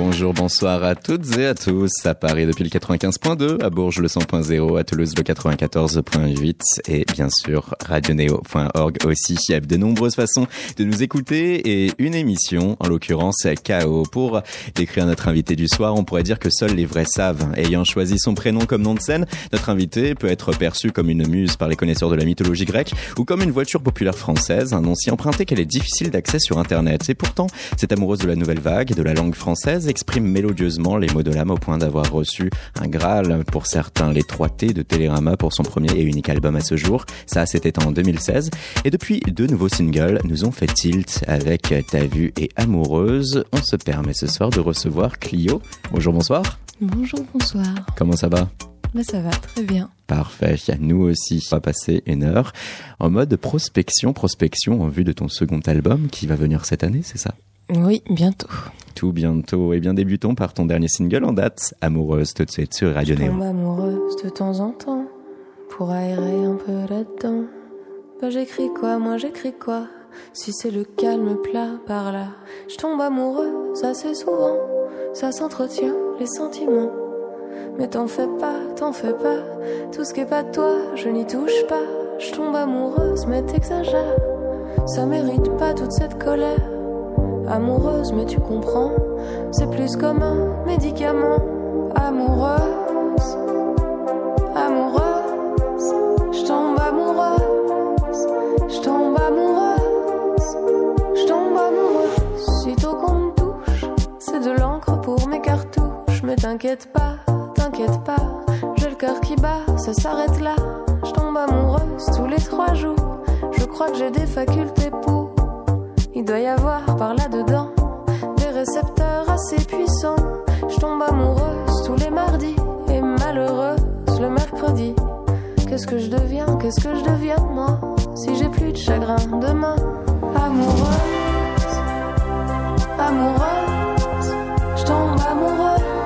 Bonjour, bonsoir à toutes et à tous. À Paris depuis le 95.2, à Bourges le 100.0, à Toulouse le 94.8 et bien sûr radioneo.org aussi. Il y a de nombreuses façons de nous écouter et une émission, en l'occurrence KO. Pour décrire notre invité du soir, on pourrait dire que seuls les vrais savent. Ayant choisi son prénom comme nom de scène, notre invité peut être perçu comme une muse par les connaisseurs de la mythologie grecque ou comme une voiture populaire française, un nom si emprunté qu'elle est difficile d'accès sur Internet. Et pourtant, cette amoureuse de la nouvelle vague et de la langue française exprime mélodieusement les mots de l'âme au point d'avoir reçu un Graal pour certains, les 3 T de Télérama pour son premier et unique album à ce jour. Ça, c'était en 2016. Et depuis, deux nouveaux singles nous ont fait tilt avec Ta vue et Amoureuse. On se permet ce soir de recevoir Clio. Bonjour, bonsoir. Bonjour, bonsoir. Comment ça va? Bah ça va très bien. Parfait. Nous aussi, on va passer une heure en mode prospection, prospection en vue de ton second album qui va venir cette année, c'est ça? Oui, bientôt. Tout bientôt. Et eh bien débutons par ton dernier single en date, Amoureuse, tout de suite sur Radio Néo. Je amoureuse de temps en temps, pour aérer un peu là-dedans. Bah j'écris quoi, moi j'écris quoi? Si c'est le calme plat par là, je tombe amoureuse assez souvent. Ça s'entretient, les sentiments. Mais t'en fais pas, t'en fais pas. Tout ce qui est pas toi, je n'y touche pas. Je tombe amoureuse, mais t'exagères. Ça mérite pas toute cette colère amoureuse, mais tu comprends, c'est plus comme un médicament. Amoureuse, amoureuse, je tombe amoureuse, je tombe amoureuse, je tombe amoureuse. Sitôt qu'on me touche, c'est de l'encre pour mes cartouches. Mais t'inquiète pas, t'inquiète pas, j'ai le cœur qui bat, ça s'arrête là. Je tombe amoureuse tous les trois jours. Je crois que j'ai des facultés pour il doit y avoir par là-dedans des récepteurs assez puissants. Je tombe amoureuse tous les mardis et malheureuse le mercredi. Qu'est-ce que je deviens, qu'est-ce que je deviens moi Si j'ai plus de chagrin demain, amoureuse, amoureuse, je tombe amoureuse,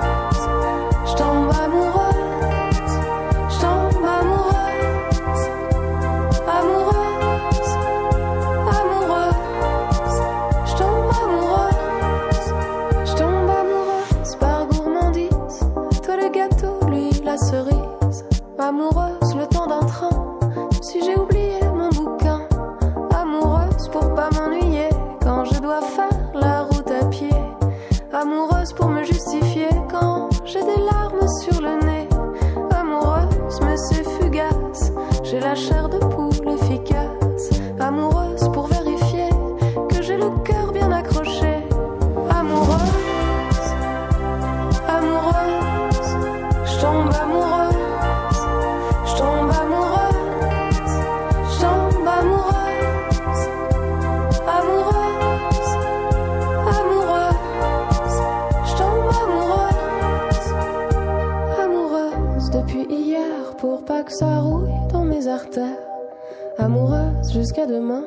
demain,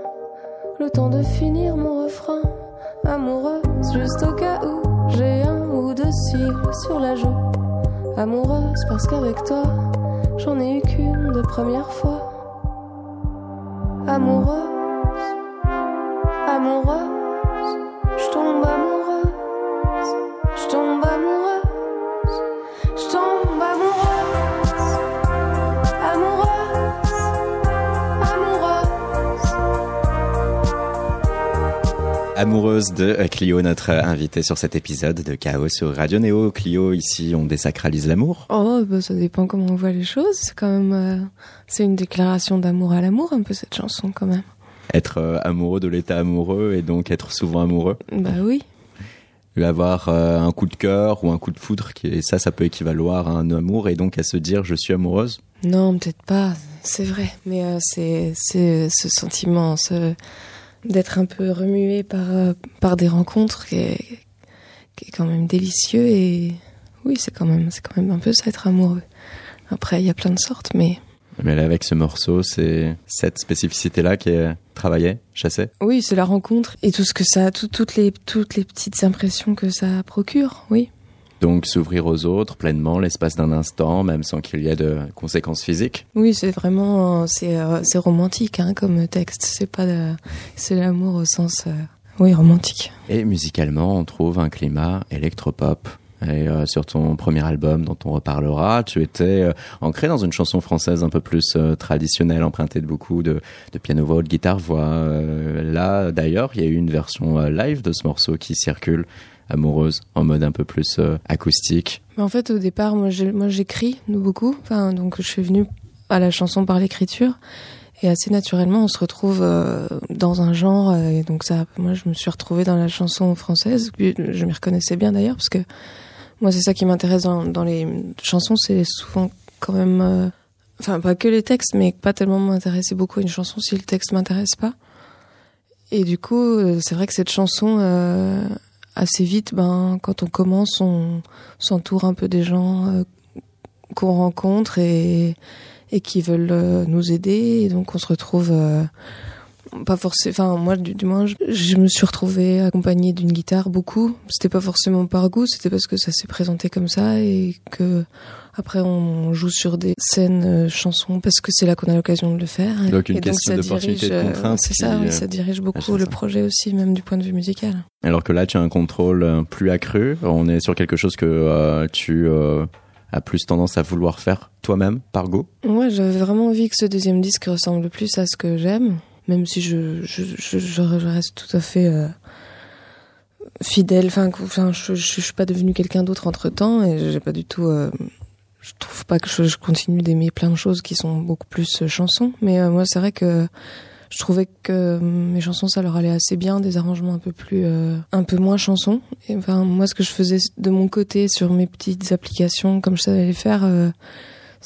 le temps de finir mon refrain. Amoureuse juste au cas où j'ai un ou deux cils sur la joue. Amoureuse parce qu'avec toi, j'en ai eu qu'une de première fois. Amoureuse, amoureuse, Amoureuse de Clio, notre invitée sur cet épisode de Chaos sur Radio Néo. Clio, ici, on désacralise l'amour. Oh, bah, ça dépend comment on voit les choses. C'est quand même, euh, c'est une déclaration d'amour à l'amour, un peu cette chanson quand même. Être euh, amoureux de l'état amoureux et donc être souvent amoureux. Bah oui. Avoir euh, un coup de cœur ou un coup de foudre, qui ça, ça peut équivaloir à un amour et donc à se dire je suis amoureuse. Non, peut-être pas. C'est vrai, mais c'est c'est ce sentiment, ce d'être un peu remué par, euh, par des rencontres qui est, qui est quand même délicieux et oui, c'est quand même, c'est quand même un peu ça être amoureux. Après, il y a plein de sortes, mais. Mais là, avec ce morceau, c'est cette spécificité-là qui est travaillée, chassée. Oui, c'est la rencontre et tout ce que ça, toutes les, toutes les petites impressions que ça procure, oui. Donc s'ouvrir aux autres pleinement l'espace d'un instant, même sans qu'il y ait de conséquences physiques. Oui, c'est vraiment c'est euh, c'est romantique hein, comme texte. C'est pas c'est l'amour au sens euh, oui romantique. Et musicalement, on trouve un climat électropop. Et euh, sur ton premier album dont on reparlera, tu étais euh, ancré dans une chanson française un peu plus euh, traditionnelle, empruntée de beaucoup de, de piano-voix de guitare-voix. Là, d'ailleurs, il y a eu une version live de ce morceau qui circule, amoureuse, en mode un peu plus acoustique. Mais en fait, au départ, moi, j'écris beaucoup. Enfin, donc, je suis venue à la chanson par l'écriture. Et assez naturellement, on se retrouve dans un genre. Et donc, ça, moi, je me suis retrouvée dans la chanson française. Je m'y reconnaissais bien d'ailleurs, parce que moi, c'est ça qui m'intéresse dans, dans les chansons. C'est souvent quand même. euh, Enfin, pas que les textes, mais pas tellement m'intéresser beaucoup à une chanson si le texte m'intéresse pas. Et du coup, euh, c'est vrai que cette chanson, euh, assez vite, ben, quand on commence, on s'entoure un peu des gens qu'on rencontre et, et qui veulent nous aider. Et donc, on se retrouve pas forcément. Enfin, moi, du, du moins, je, je me suis retrouvée accompagnée d'une guitare beaucoup. C'était pas forcément par goût, c'était parce que ça s'est présenté comme ça et que après on joue sur des scènes euh, chansons parce que c'est là qu'on a l'occasion de le faire. Donc, une Et question d'opportunité de euh, contrainte C'est ça, oui, euh, ça dirige beaucoup le projet aussi, même du point de vue musical. Alors que là, tu as un contrôle plus accru. On est sur quelque chose que euh, tu euh, as plus tendance à vouloir faire toi-même, par goût. Moi, j'avais vraiment envie que ce deuxième disque ressemble plus à ce que j'aime, même si je, je, je, reste tout à fait euh, fidèle. Enfin, je, je suis pas devenue quelqu'un d'autre entre temps et j'ai pas du tout. euh, je trouve pas que je, continue d'aimer plein de choses qui sont beaucoup plus euh, chansons, mais moi, c'est vrai que je trouvais que mes chansons, ça leur allait assez bien, des arrangements un peu plus, un peu moins chansons. Et enfin, moi, ce que je faisais de mon côté sur mes petites applications, comme je savais les faire.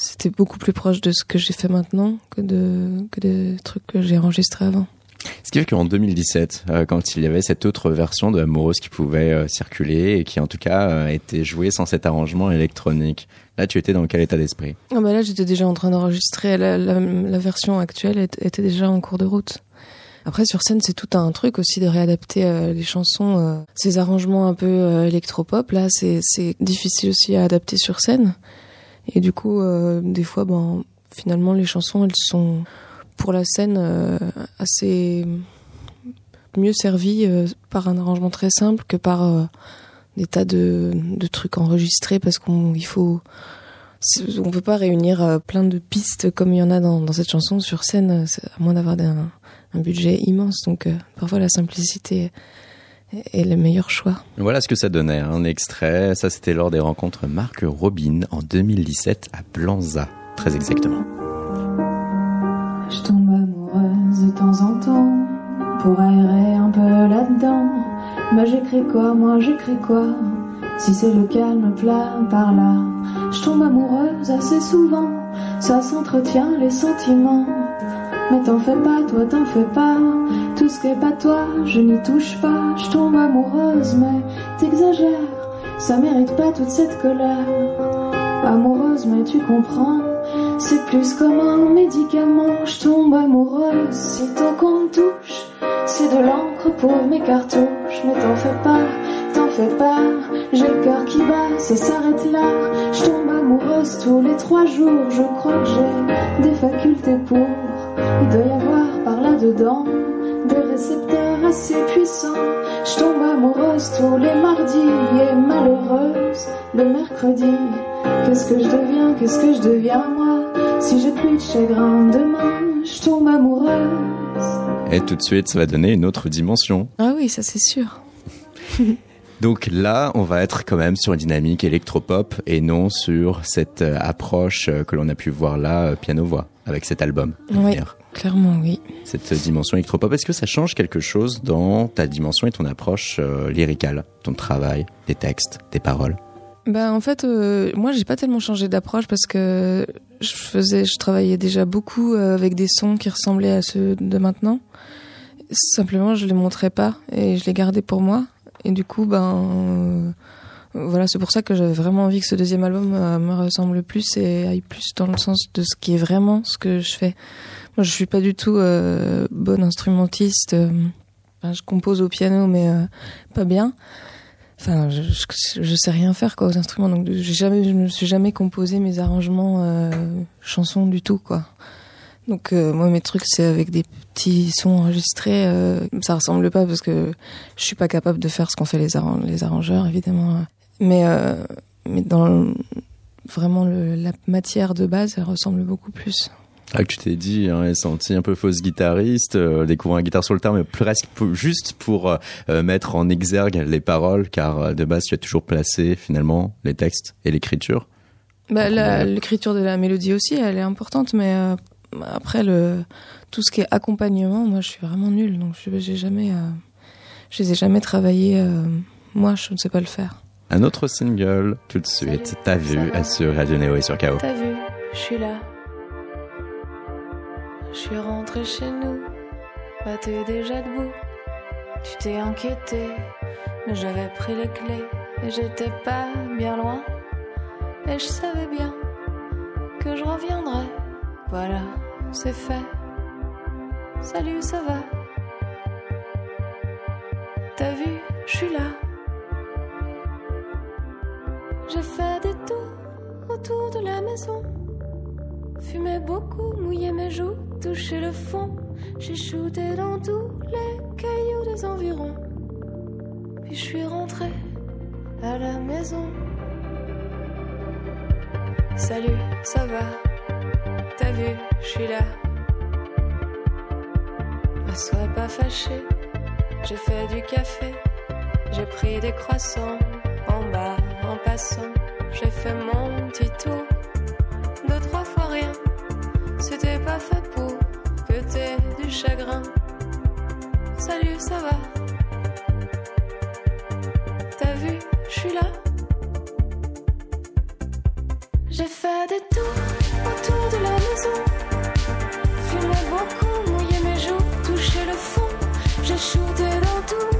C'était beaucoup plus proche de ce que j'ai fait maintenant que de que des trucs que j'ai enregistrés avant. Ce qui fait qu'en 2017, euh, quand il y avait cette autre version de Amoureuse qui pouvait euh, circuler et qui en tout cas euh, était jouée sans cet arrangement électronique, là tu étais dans quel état d'esprit? Ah bah là, j'étais déjà en train d'enregistrer. La, la, la version actuelle était déjà en cours de route. Après, sur scène, c'est tout un truc aussi de réadapter euh, les chansons. ces arrangements un peu électropop, là, c'est difficile aussi à adapter sur scène. Et du coup, euh, des fois, ben, finalement, les chansons, elles sont pour la scène euh, assez mieux servies euh, par un arrangement très simple que par des tas de, trucs enregistrés parce qu'on il faut on peut pas réunir plein de pistes comme il y en a dans, cette chanson sur scène, à moins d'avoir un, budget immense. Donc parfois la simplicité est, le meilleur choix. Voilà ce que ça donnait, hein, un extrait. Ça c'était lors des rencontres Marc Robin en 2017 à Blanza, très exactement. Je tombe amoureuse de temps en temps pour aérer un peu là-dedans. Mais j'écris quoi, moi j'écris quoi? Si c'est le calme plat par là, je tombe amoureuse assez souvent. Ça s'entretient les sentiments. Mais t'en fais pas, toi t'en fais pas. Tout ce qui est pas toi, je n'y touche pas. Je tombe amoureuse, mais t'exagères. Ça mérite pas toute cette colère. Amoureuse, mais tu comprends. C'est plus comme un médicament, je tombe amoureuse sitôt qu'on me touche. C'est de l'encre pour mes cartouches, mais t'en fais pas, t'en fais pas. J'ai le cœur qui bat, ça s'arrête là. Je tombe amoureuse tous les trois jours, je crois que j'ai des facultés pour. Il doit y avoir par là-dedans des récepteurs assez puissants. Je tombe amoureuse tous les mardis et malheureuse le mercredi. Qu'est-ce que je deviens, qu'est-ce que je deviens moi? Si j'ai plus de chagrin demain, je tombe amoureuse. Et tout de suite, ça va donner une autre dimension. Ah oui, ça c'est sûr. Donc là, on va être quand même sur une dynamique électropop et non sur cette euh, approche euh, que l'on a pu voir là, euh, piano-voix, avec cet album. Oui. Clairement, oui. Cette dimension électropop, est-ce que ça change quelque chose dans ta dimension et ton approche euh, lyricale, ton travail, des textes, des paroles? Bah en fait, euh, moi j'ai pas tellement changé d'approche parce que je faisais, je travaillais déjà beaucoup euh, avec des sons qui ressemblaient à ceux de maintenant. Simplement, je les montrais pas et je les gardais pour moi. Et du coup, ben euh, voilà, c'est pour ça que j'avais vraiment envie que ce deuxième album euh, me ressemble plus et aille plus dans le sens de ce qui est vraiment ce que je fais. Moi, je suis pas du tout euh, bonne instrumentiste. euh, je compose au piano, mais euh, pas bien. enfin, je, je, sais rien faire quoi aux instruments, donc jamais, je me suis jamais composé mes arrangements chansons du tout quoi. Donc moi mes trucs c'est avec des petits sons enregistrés, euh, ça ressemble pas parce que je suis pas capable de faire ce qu'ont fait les arrangeurs évidemment, mais euh, mais dans le- vraiment le, la matière de base elle ressemble beaucoup plus. Ah, que tu t'es dit, hein, senti un peu fausse guitariste, euh, découvrir un guitare sur le tard, mais presque juste pour euh, mettre en exergue les paroles, car euh, de base tu as toujours placé finalement les textes et l'écriture. Bah, la- est- l'écriture de la mélodie aussi, elle est importante, mais euh, après le tout ce qui est accompagnement, moi, je suis vraiment nulle, donc je j'ai jamais, euh, je les ai jamais travaillés. euh, moi, je ne sais pas le faire. Un autre single, tout de suite, t'as vu sur Radio Neo et sur KO. T'as vu, je suis là. Je suis rentrée chez nous. Bah t'es déjà debout. Tu t'es inquiété, mais j'avais pris les clés et j'étais pas bien loin. Et je savais bien que je reviendrais. Voilà, c'est fait. Salut, ça va? T'as vu, je suis là. J'ai fait des tours autour de la maison. Fumé beaucoup, mouillé mes joues, touché le fond. J'ai shooté dans tous les cailloux des environs. Puis je suis rentré à la maison. Salut, ça va? T'as vu, je suis là. Ah, sois pas fâché, j'ai fait du café. J'ai pris des croissants J'ai fait mon petit tour. Deux, trois fois rien. C'était pas fait pour que t'aies du chagrin. Salut, ça va? T'as vu, je suis là. J'ai fait des tours autour de la maison. Fumé beaucoup, mouillé mes joues, touché le fond. J'ai shooté dans tous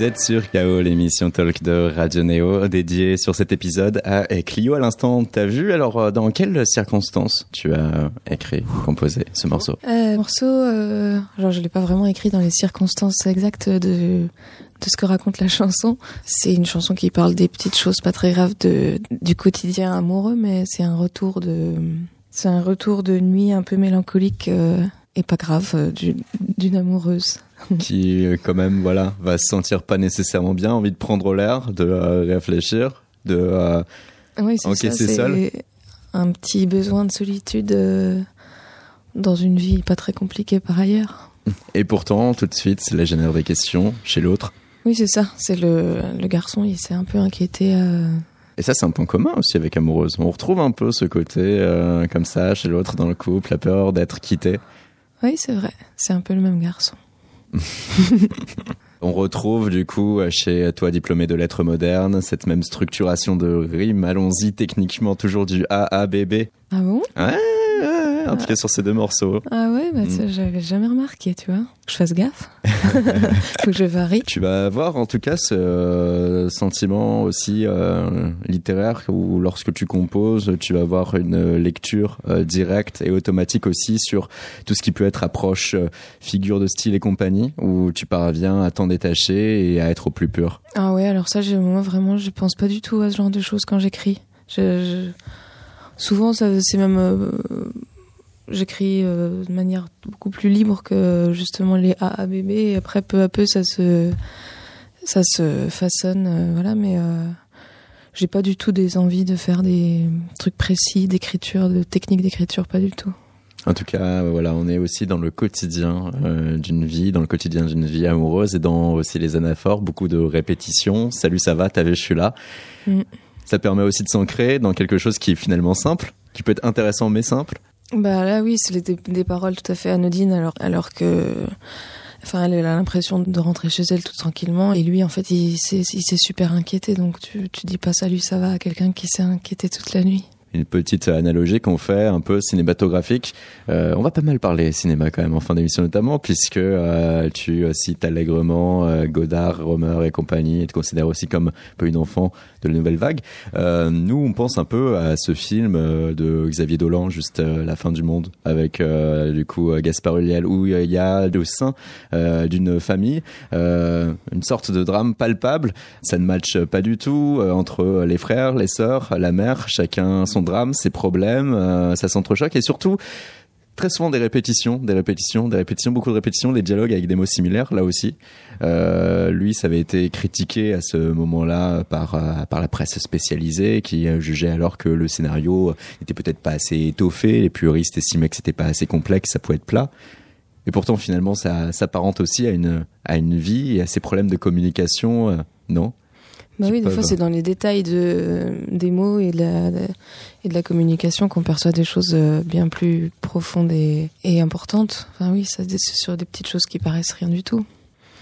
Vous êtes sur KO, l'émission Talk de Radio Neo, dédiée sur cet épisode à Clio à l'instant. T'as vu alors euh, dans quelles circonstances tu as écrit, composé ce morceau Euh, morceau, euh, genre je l'ai pas vraiment écrit dans les circonstances exactes de de ce que raconte la chanson. C'est une chanson qui parle des petites choses pas très graves de, du quotidien amoureux, mais c'est un retour de, c'est un retour de nuit un peu mélancolique euh, et pas grave euh, d'une amoureuse. Qui euh, quand même voilà va se sentir pas nécessairement bien, envie de prendre l'air, de euh, réfléchir, de euh, Oui, c'est Ok, ça. c'est C'est seul. un petit besoin de solitude euh, dans une vie pas très compliquée par ailleurs. et pourtant tout de suite cela génère des questions chez l'autre. Oui, c'est ça. C'est le, le garçon, il s'est un peu inquiété. Et ça c'est un point commun aussi avec amoureuse. On retrouve un peu ce côté comme ça chez l'autre dans le couple, la peur d'être quitté. Oui, c'est vrai. C'est un peu le même garçon. On retrouve du coup chez toi diplômé de lettres modernes cette même structuration de rime. Allons-y techniquement toujours du A A B B. Ah bon? Ouais, ouais, en tout cas sur ces deux morceaux. Ah ouais, bah, Mm. ça, j'avais jamais remarqué, tu vois. Je fasse gaffe. Faut que je varie. Tu vas avoir en tout cas ce euh, sentiment aussi euh, littéraire où lorsque tu composes, tu vas avoir une lecture euh, directe et automatique aussi sur tout ce qui peut être approche euh, figure de style et compagnie, où tu parviens à t'en détacher et à être au plus pur. Ah ouais, alors ça, moi vraiment, je pense pas du tout à ce genre de choses quand j'écris. Je, je- Souvent, ça, c'est même. euh, J'écris euh, de manière beaucoup plus libre que justement les AABB. Et après, peu à peu, ça se, ça se façonne. euh, voilà, mais euh, j'ai pas du tout des envies de faire des trucs précis d'écriture, de technique d'écriture, pas du tout. En tout cas, voilà, on est aussi dans le quotidien euh, d'une vie, dans le quotidien d'une vie amoureuse et dans aussi les anaphores, beaucoup de répétitions. Salut, ça va, vu, je suis là. Mm. Ça permet aussi de s'ancrer dans quelque chose qui est finalement simple, qui peut être intéressant mais simple. Bah là oui, c'est des, des paroles tout à fait anodines alors alors que enfin elle, a l'impression de rentrer chez elle tout tranquillement et lui en fait il s'est super inquiété donc tu tu dis pas salut ça va à quelqu'un qui s'est inquiété toute la nuit. Une petite analogie qu'on fait un peu cinématographique. Euh, on va pas mal parler cinéma quand même en fin d'émission notamment, puisque euh, tu cites allègrement euh, Godard, Romer et compagnie, et te considères aussi comme un peu une enfant de la nouvelle vague. Euh, nous, on pense un peu à ce film euh, de Xavier Dolan, juste euh, La fin du monde, avec du coup Gaspard Ulliel, où il y a le sein d'une famille, une sorte de drame palpable. Ça ne matche pas du tout entre les frères, les sœurs, la mère, chacun son drame, ses problèmes, euh, ça s'entrechoque et surtout très souvent des répétitions, des répétitions, des répétitions, beaucoup de répétitions, des dialogues avec des mots similaires là aussi. Euh, lui, ça avait été critiqué à ce moment-là par euh, par la presse spécialisée qui euh, jugeait alors que le scénario n'était peut-être pas assez étoffé, les puristes estimaient que c'était pas assez complexe, ça pouvait être plat. Et pourtant, finalement, ça s'apparente aussi à une à une vie et à ces problèmes de communication, euh, non? Bah oui, des peuvent- fois c'est dans les détails de des mots et de la de- et de la communication qu'on perçoit des choses euh, bien plus profondes et, et importantes. Enfin oui, c'est sur des petites choses qui paraissent rien du tout.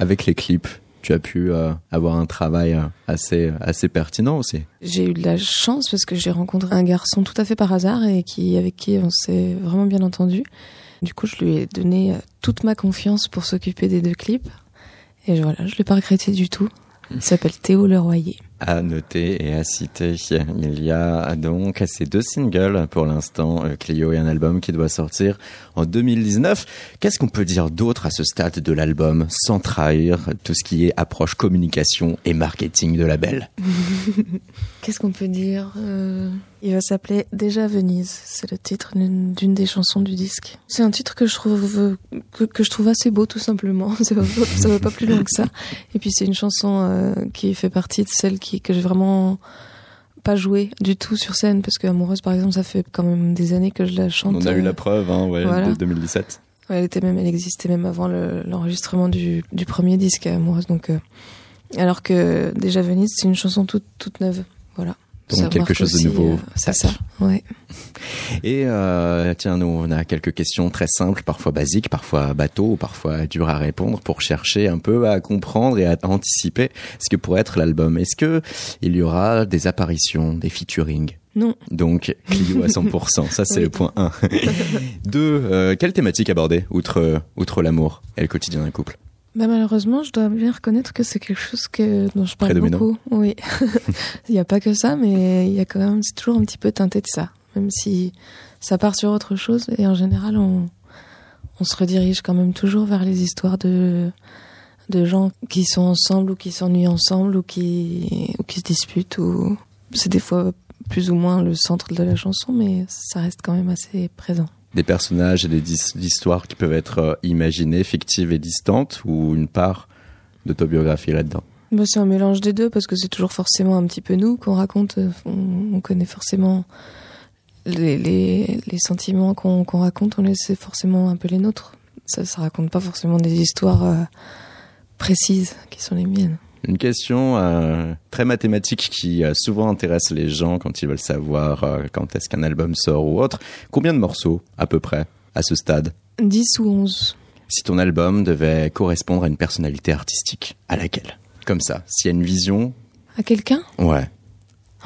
Avec les clips, tu as pu euh, avoir un travail euh, assez assez pertinent aussi. J'ai eu de la chance parce que j'ai rencontré un garçon tout à fait par hasard et qui avec qui on s'est vraiment bien entendu. Du coup, je lui ai donné toute ma confiance pour s'occuper des deux clips. Et voilà, je l'ai pas regretté du tout. Il s'appelle Théo Leroyer. À noter et à citer, il y a donc ces deux singles pour l'instant, euh, Clio et un album qui doit sortir en 2019. Qu'est-ce qu'on peut dire d'autre à ce stade de l'album sans trahir tout ce qui est approche communication et marketing de label? Qu'est-ce qu'on peut dire Euh, Il va s'appeler Déjà Venise. C'est le titre d'une des chansons du disque. C'est un titre que je trouve que, je trouve assez beau tout simplement. Ça va, ça va pas plus loin que ça. Et puis c'est une chanson euh, qui fait partie de celles qui que j'ai vraiment pas joué du tout sur scène parce que Amoureuse par exemple ça fait quand même des années que je la chante. On a eu euh, la preuve, hein, ouais, voilà. de 2017. Ouais, elle était même, elle existait même avant le- l'enregistrement du, du premier disque Amoureuse. Donc, euh, alors que déjà Venise, c'est une chanson toute toute neuve. Voilà. Donc quelque chose de nouveau. euh, c'est ça. Ouais. Et euh, tiens, nous, on a quelques questions très simples, parfois basiques, parfois bateaux, parfois dures à répondre, pour chercher un peu à comprendre et à anticiper ce que pourrait être l'album. Est-ce que il y aura des apparitions, des featuring? Non. Donc Clio à 100%, ça c'est Oui. le point 1. Deux, euh, quelle thématique aborder outre outre l'amour et le quotidien d'un couple? Bah, malheureusement, je dois bien reconnaître que c'est quelque chose que, dont je parle beaucoup. Oui. il n'y a pas que ça, mais il y a quand même, c'est toujours un petit peu teinté de ça. Même si ça part sur autre chose. Et en général, on, on se redirige quand même toujours vers les histoires de, de gens qui sont ensemble ou qui s'ennuient ensemble ou qui, ou qui se disputent ou c'est des fois plus ou moins le centre de la chanson, mais ça reste quand même assez présent. Des personnages et des histoires qui peuvent être euh, imaginées, fictives et distantes, ou une part d'autobiographie là-dedans? Bah, c'est un mélange des deux parce que c'est toujours forcément un petit peu nous qu'on raconte. euh, On, on connaît forcément les, sentiments qu'on raconte, on les c'est forcément un peu les nôtres. Ça, ça raconte pas forcément des histoires euh, précises qui sont les miennes. Une question euh, très mathématique qui euh, souvent intéresse les gens quand ils veulent savoir euh, quand est-ce qu'un album sort ou autre. Combien de morceaux, à peu près, à ce stade? 10 ou 11 Si ton album devait correspondre à une personnalité artistique, à laquelle? Comme ça, s'il y a une vision, À quelqu'un? Ouais.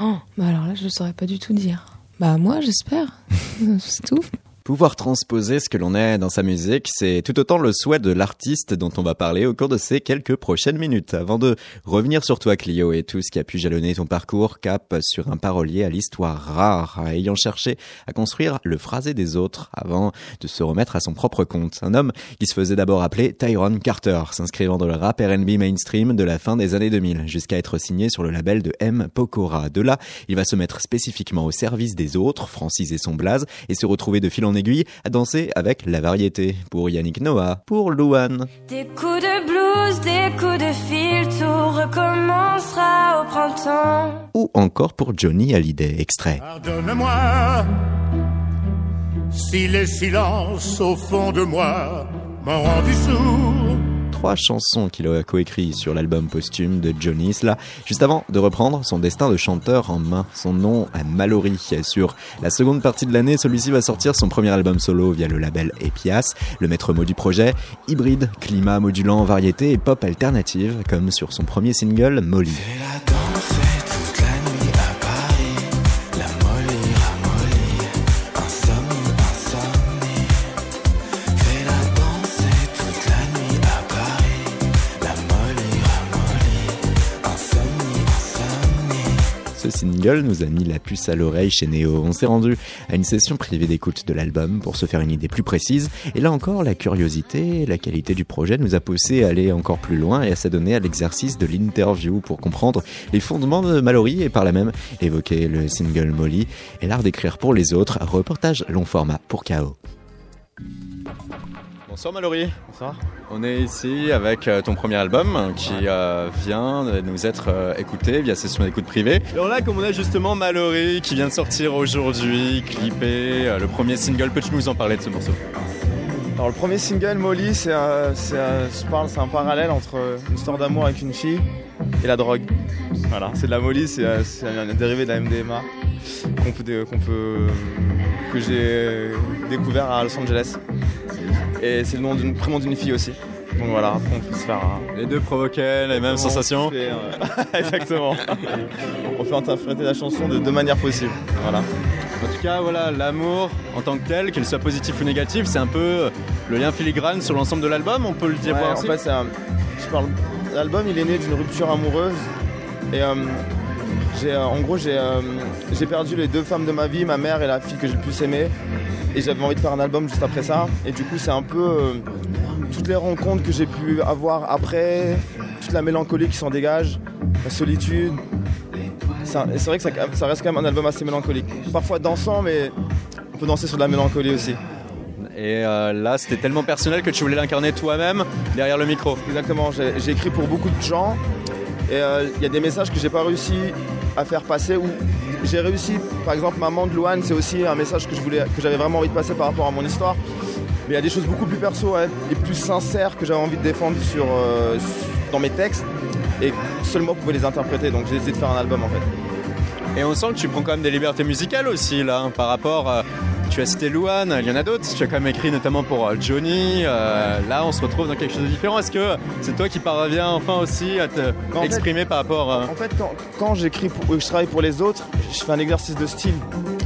Oh, bah alors là, je ne saurais pas du tout dire. Bah moi, j'espère. c'est tout. Pouvoir transposer ce que l'on est dans sa musique, c'est tout autant le souhait de l'artiste dont on va parler au cours de ces quelques prochaines minutes. Avant de revenir sur toi, Clio, et tout ce qui a pu jalonner ton parcours, cap sur un parolier à l'histoire rare, ayant cherché à construire le phrasé des autres avant de se remettre à son propre compte. Un homme qui se faisait d'abord appeler Tyrone Carter, s'inscrivant dans le rap R&B mainstream de la fin des années 2000, jusqu'à être signé sur le label de M. Pokora. De là, il va se mettre spécifiquement au service des autres, franciser son blaze, et se retrouver de fil en aiguille à danser avec la variété. Pour Yannick Noah, pour Louane. Des coups de blues, des coups de fil, tout recommencera au printemps. Ou encore pour Johnny Hallyday, extrait. Pardonne-moi si les silences au fond de moi m'ont rendu sourd. Trois chansons qu'il a coécrit sur l'album posthume de Johnny Isla, juste avant de reprendre son destin de chanteur en main. Son nom est Mallory. Sur la seconde partie de l'année, celui-ci va sortir son premier album solo via le label Epias. Le maître mot du projet, hybride, climat modulant, variété et pop alternative, comme sur son premier single, Molly. Single nous a mis la puce à l'oreille chez Neo. On s'est rendu à une session privée d'écoute de l'album pour se faire une idée plus précise. Et là encore, la curiosité la qualité du projet nous a poussé à aller encore plus loin et à s'adonner à l'exercice de l'interview pour comprendre les fondements de Mallory et par là même évoquer le single Molly et l'art d'écrire pour les autres. Reportage long format pour KO. Bonsoir Mallory. Bonsoir. On est ici avec euh, ton premier album qui euh, vient de nous être euh, écouté via session d'écoute privée. Alors là, comme on a justement Mallory qui vient de sortir aujourd'hui, clippé, euh, le premier single, peux-tu nous en parler de ce morceau? Alors le premier single, Molly, c'est un, un- je parle, c'est un parallèle entre une histoire d'amour avec une fille et la drogue. Voilà, c'est de la Molly, c'est, euh, un, un dérivé de la MDMA qu'on peut, qu'on peut, que j'ai découvert à Los Angeles. Et c'est le nom d'une, prénom d'une fille aussi. Donc voilà, après on peut se faire Les deux provoquaient les mêmes sensations. Fait, euh, Exactement. on fait interpréter la chanson de deux manières possibles. Voilà. En tout cas, voilà, l'amour en tant que tel, qu'il soit positif ou négatif, c'est un peu le lien filigrane sur l'ensemble de l'album, on peut le dire Ouais, en fait, un- je parle. L'album, il est né d'une rupture amoureuse. Et euh, j'ai, euh, en gros, j'ai, euh, j'ai perdu les deux femmes de ma vie, ma mère et la fille que j'ai le plus aimée. Et j'avais envie de faire un album juste après ça. Et du coup, c'est un peu toutes les rencontres que j'ai pu avoir après, toute la mélancolie qui s'en dégage, la solitude. C'est vrai que ça, ça reste quand même un album assez mélancolique. Parfois dansant, mais on peut danser sur de la mélancolie aussi. Et euh, là, c'était tellement personnel que tu voulais l'incarner toi-même derrière le micro. Exactement, j'ai écrit pour beaucoup de gens et euh, il y a des messages que j'ai pas réussi à faire passer ou j'ai réussi, par exemple Maman de Louane, c'est aussi un message que j'avais vraiment envie de passer par rapport à mon histoire. Mais il y a des choses beaucoup plus perso ouais, et plus sincères que j'avais envie de défendre sur, euh, dans mes textes et seul moi pouvais les interpréter donc j'ai essayé de faire un album en fait. Et on sent que tu prends quand même des libertés musicales aussi, là, hein, par rapport. euh, tu as cité Louane, il y en a d'autres. Tu as quand même écrit notamment pour euh, Johnny. euh, là, on se retrouve dans quelque chose de différent. Est-ce que c'est toi qui parviens enfin aussi à te En fait- exprimer par rapport. euh, En fait, quand, quand j'écris, pour- je travaille pour les autres, je fais un exercice de style.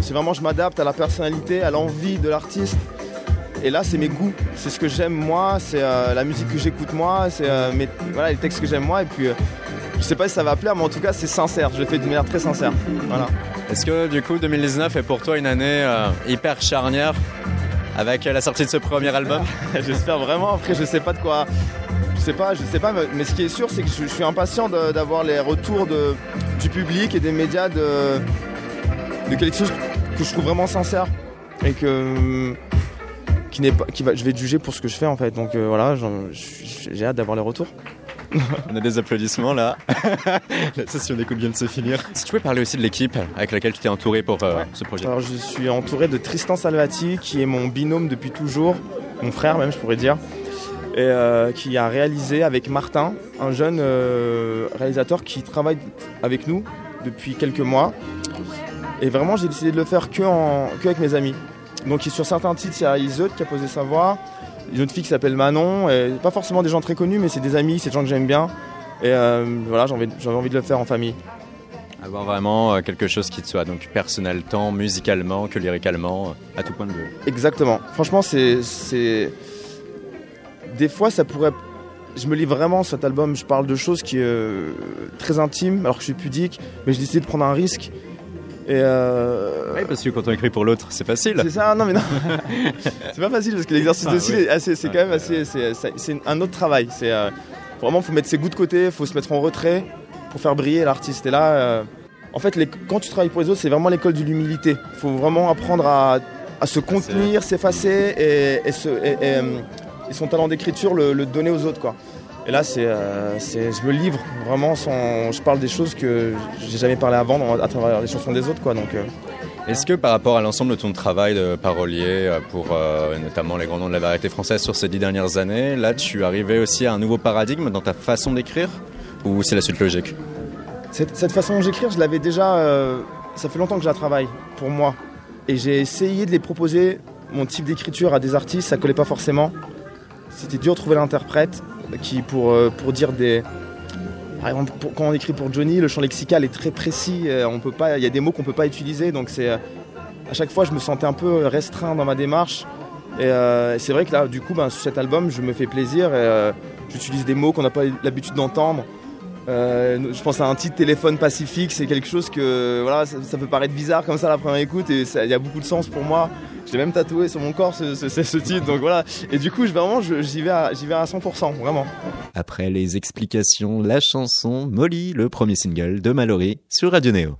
C'est vraiment, je m'adapte à la personnalité, à l'envie de l'artiste. Et là, c'est mes goûts. C'est ce que j'aime moi, c'est euh, la musique que j'écoute moi, c'est euh, mes- voilà, les textes que j'aime moi. Et puis, euh, je sais pas si ça va plaire, mais en tout cas, c'est sincère. Je le fais d'une manière très sincère. Voilà. Est-ce que du coup 2019 est pour toi une année hyper charnière avec la sortie de ce premier album? J'espère vraiment. Après, je sais pas de quoi. Je sais pas, je sais pas, mais- ce qui est sûr, c'est que je, suis impatient de- d'avoir les retours de, du public et des médias de, de quelque chose que je trouve vraiment sincère et que qui n'est pas, qui va, je vais être jugé pour ce que je fais en fait. Donc euh, voilà, j'ai hâte d'avoir les retours. On a des applaudissements là. La session d'écoute vient de se finir. Si tu pouvais parler aussi de l'équipe avec laquelle tu t'es entouré pour euh, ce projet. Alors je suis entouré de Tristan Salvati, qui est mon binôme depuis toujours, mon frère même je pourrais dire, et euh, qui a réalisé avec Martin, un jeune euh, réalisateur qui travaille avec nous depuis quelques mois. Et vraiment j'ai décidé de le faire que, en, que avec mes amis. Donc sur certains titres, il y a Iseut qui a posé sa voix, une autre fille qui s'appelle Manon, et pas forcément des gens très connus, mais c'est des amis, c'est des gens que j'aime bien. Et euh, voilà, envie, j'avais envie de le faire en famille. Avoir vraiment euh, quelque chose qui te soit donc personnel, tant musicalement que lyricalement, euh, à tout point de vue. Exactement. Franchement, c'est. Des fois, ça pourrait. Je me lis vraiment cet album. Je parle de choses qui euh, très intimes, alors que je suis pudique, mais j'ai décidé de prendre un risque. Et euh, Oui, parce que quand on écrit pour l'autre, c'est facile. c'est ça. Non, mais non. c'est pas facile parce que l'exercice Ah, oui. est assez, c'est quand même assez. C'est, un autre travail. C'est euh, vraiment, faut mettre ses goûts de côté, faut se mettre en retrait pour faire briller l'artiste. Et là. euh, en fait, les- quand tu travailles pour les autres, c'est vraiment l'école de l'humilité. Il faut vraiment apprendre à, à se contenir, s'effacer et, et se- et- et, et son talent d'écriture le, le donner aux autres. Quoi. Et là, c'est, euh, c'est- je me livre vraiment sans. Je parle des choses que j'ai jamais parlé avant dans- à travers les chansons des autres. Quoi, donc, euh, Est-ce que par rapport à l'ensemble de ton travail de parolier euh, pour euh, notamment les grands noms de la variété française sur ces dix dernières années, là tu es arrivé aussi à un nouveau paradigme dans ta façon d'écrire ou c'est la suite logique? Cette, cette façon d'écrire, je l'avais déjà. ça fait longtemps que je la travaille pour moi. Et j'ai essayé de les proposer, mon type d'écriture, à des artistes, ça collait pas forcément. C'était dur de trouver l'interprète qui, pour, euh, pour dire des. Par exemple, quand on écrit pour Johnny, le champ lexical est très précis. euh, on peut pas, il y a des mots qu'on peut pas utiliser, donc c'est. euh, à chaque fois, je me sentais un peu restreint dans ma démarche. Et c'est vrai que là, du coup, ben, sur cet album, je me fais plaisir. Euh, j'utilise des mots qu'on n'a pas l'habitude d'entendre. Je pense à un titre téléphone pacifique, c'est quelque chose que voilà, ça, ça peut paraître bizarre comme ça à la première écoute et il y a beaucoup de sens pour moi. Je l'ai même tatoué sur mon corps ce, ce- ce- titre, donc voilà. Et du coup, je, vraiment, j'y vais, à- j'y vais à 100%, vraiment. Après les explications, la chanson Molly, le premier single de Mallory sur Radio Neo.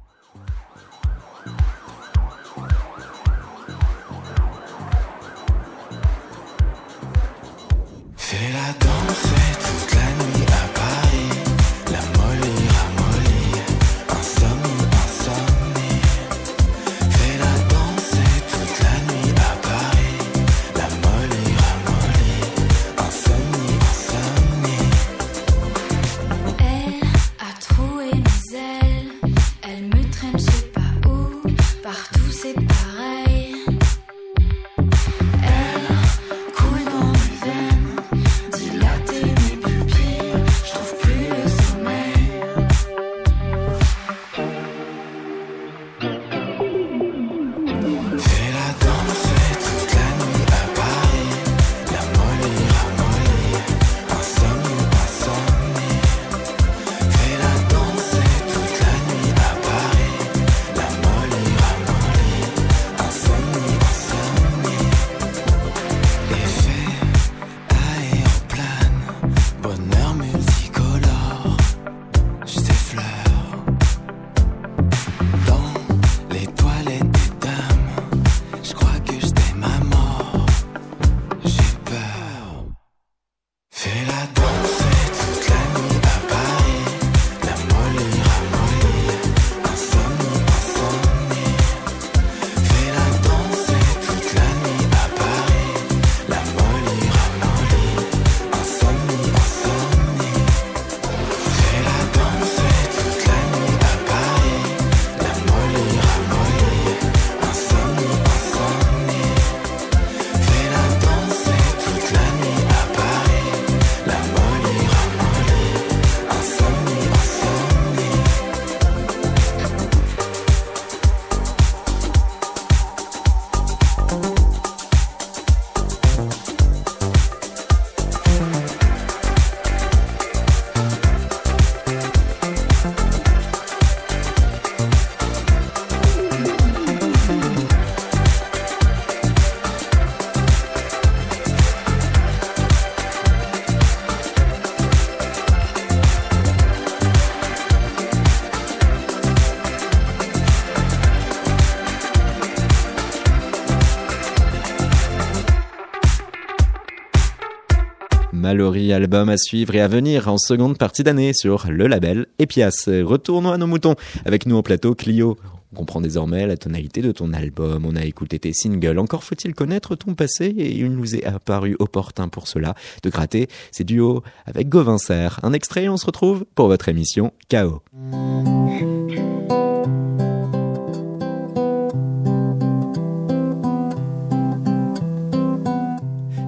Album à suivre et à venir en seconde partie d'année sur le label Epias. Retournons à nos moutons. Avec nous au plateau, Clio. On comprend désormais la tonalité de ton album, on a écouté tes singles, encore faut-il connaître ton passé et il nous est apparu opportun pour cela de gratter ces duos avec Gauvin. Un extrait on se retrouve pour votre émission KO.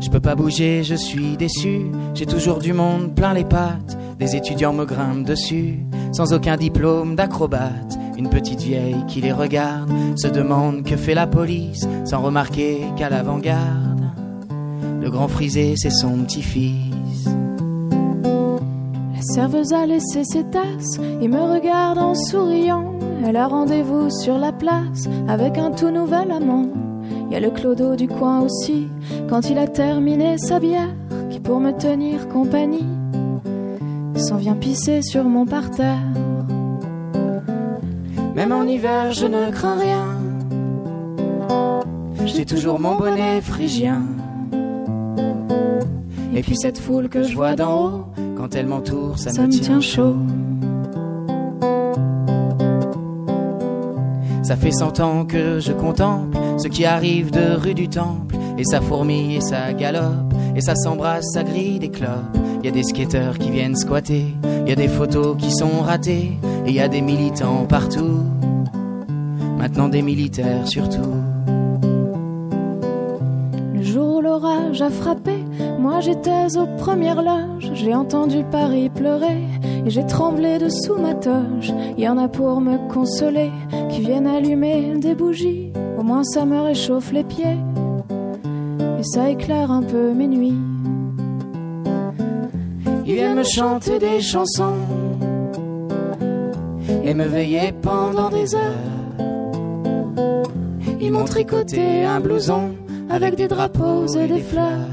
Je peux pas bouger, je suis déçu. J'ai toujours du monde plein les pattes. Des étudiants me grimpent dessus, sans aucun diplôme d'acrobate. Une petite vieille qui les regarde se demande que fait la police, sans remarquer qu'à l'avant-garde, le grand frisé c'est son petit-fils. La serveuse a laissé ses tasses et me regarde en souriant. Elle a rendez-vous sur la place avec un tout nouvel amant. Y a le clodo du coin aussi, quand il a terminé sa bière, qui pour me tenir compagnie s'en vient pisser sur mon parterre. Même en hiver, je ne crains rien. J'ai toujours mon bonnet phrygien. Et puis cette foule que je vois d'en haut, quand elle m'entoure, ça, Ça me tient chaud. Ça fait cent ans que je contemple ce qui arrive de rue du Temple. Et ça fourmille et ça galope. Et ça s'embrasse, ça grille des clopes. Y a des skateurs qui viennent squatter. Y a des photos qui sont ratées. Et y a des militants partout. Maintenant des militaires surtout. Le jour où l'orage a frappé, moi j'étais aux premières loges. J'ai entendu Paris pleurer et j'ai tremblé dessous ma toge. Y en a pour me consoler qui viennent allumer des bougies. Au moins ça me réchauffe les pieds et ça éclaire un peu mes nuits. Ils viennent me chanter des chansons et me veiller pendant des heures. Ils m'ont tricoté un blouson avec des drapeaux et des fleurs.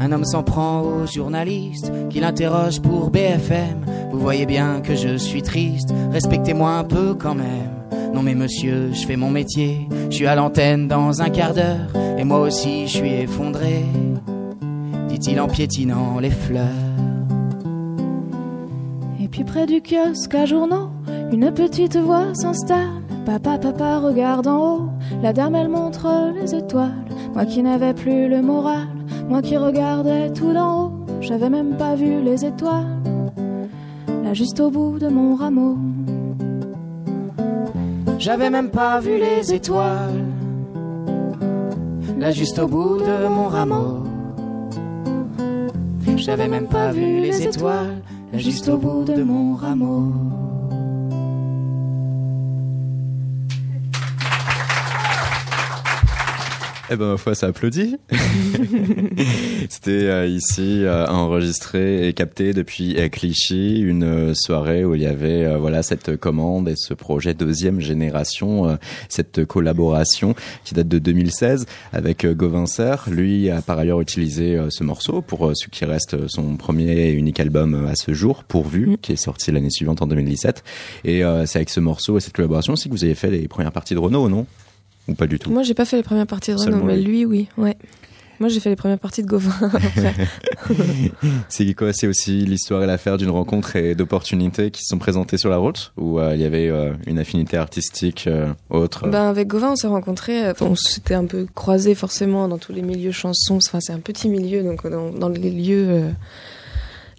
Un homme s'en prend au journaliste qui l'interroge pour BFM. Vous voyez bien que je suis triste, respectez-moi un peu quand même. Non mais monsieur, je fais mon métier, je suis à l'antenne dans un quart d'heure, et moi aussi je suis effondré, dit-il en piétinant les fleurs. Et puis près du kiosque à journaux, une petite voix s'installe. Papa, papa, regarde en haut. La dame, elle montre les étoiles. Moi qui n'avais plus le moral, moi qui regardais tout d'en haut, j'avais même pas vu les étoiles. Juste au bout de mon rameau. J'avais même pas vu les étoiles, là juste au bout de mon rameau. J'avais même pas vu les étoiles, juste au bout de mon rameau. Eh ben ma foi, ça applaudit. C'était euh, ici euh, enregistré et capté depuis euh, Clichy, une euh, soirée où il y avait voilà cette commande et ce projet deuxième génération, cette collaboration qui date de 2016 avec Gauvin Serre. Lui a par ailleurs utilisé ce morceau pour ce qui reste son premier et unique album à ce jour, Pourvu, Mm. qui est sorti l'année suivante en 2017. Et c'est avec ce morceau et cette collaboration aussi que vous avez fait les premières parties de Renault, non? Ou pas du tout Moi, j'ai pas fait les premières parties de Renault, Seulement mais lui. oui, ouais. Moi, j'ai fait les premières parties de Gauvin. C'est quoi C'est aussi l'histoire et l'affaire d'une rencontre et d'opportunités qui se sont présentées sur la route Ou euh, il y avait euh, une affinité artistique euh, autre Ben, avec Gauvin, on s'est rencontrés, euh, on s'était un peu croisés forcément dans tous les milieux chansons. Enfin, c'est un petit milieu, donc dans, dans les lieux, euh,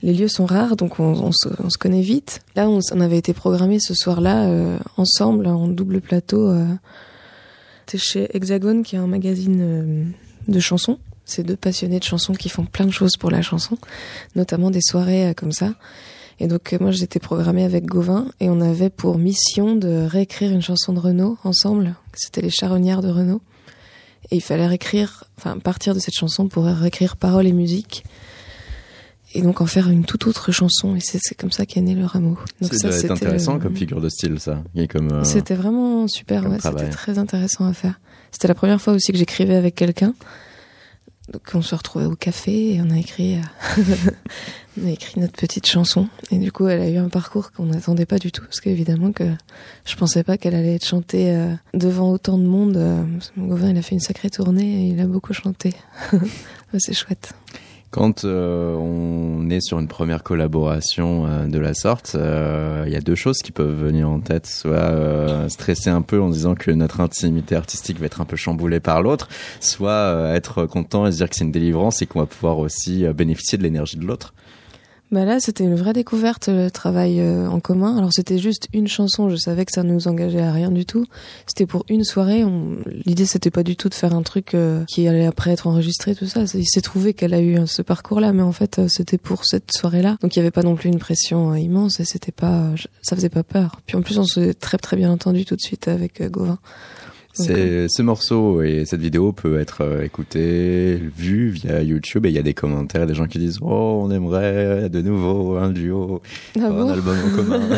les lieux sont rares, donc on, on se, on se connaît vite. Là, on, on avait été programmés ce soir-là euh, ensemble en double plateau. C'était chez Hexagone, qui est un magazine euh, de chansons. C'est deux passionnés de chansons qui font plein de choses pour la chanson, notamment des soirées euh, comme ça. Et donc euh, moi j'étais programmée avec Gauvin et on avait pour mission de réécrire une chanson de Renaud ensemble. C'était les charognards de Renaud. Et il fallait réécrire, enfin partir de cette chanson pour réécrire paroles et musique. Et donc en faire une toute autre chanson. Et c'est comme ça qu'est né le rameau. C'était intéressant le- comme figure de style, ça. Euh, C'était vraiment super, ouais, c'était très intéressant à faire. C'était la première fois aussi que j'écrivais avec quelqu'un. donc on se retrouvait au café et on a écrit, euh, on a écrit notre petite chanson. Et du coup, elle a eu un parcours qu'on n'attendait pas du tout, parce qu'évidemment que je pensais pas qu'elle allait être chantée euh, devant autant de monde. que Gauvin, il a fait une sacrée tournée et il a beaucoup chanté. C'est chouette. Quand euh, on est sur une première collaboration euh, de la sorte, euh, il y a deux choses qui peuvent venir en tête. Soit euh, stresser un peu en disant que notre intimité artistique va être un peu chamboulée par l'autre, soit être content et se dire que c'est une délivrance et qu'on va pouvoir aussi bénéficier de l'énergie de l'autre. Bah là, c'était une vraie découverte, le travail euh, en commun. Alors c'était juste une chanson, je savais que ça nous engageait à rien du tout. C'était pour une soirée. L'idée, c'était pas du tout de faire un truc euh, qui allait après être enregistré, tout ça. Il s'est trouvé qu'elle a eu euh, ce parcours-là, mais en fait, euh, c'était pour cette soirée-là. Donc il y avait pas non plus une pression euh, immense et c'était pas, ça faisait pas peur. Puis en plus, on s'est très très bien entendu tout de suite avec Gauvin. C'est ce morceau et cette vidéo peut être euh, écoutée, vue via YouTube et il y a des commentaires, des gens qui disent oh on aimerait de nouveau un duo, ah un album en commun.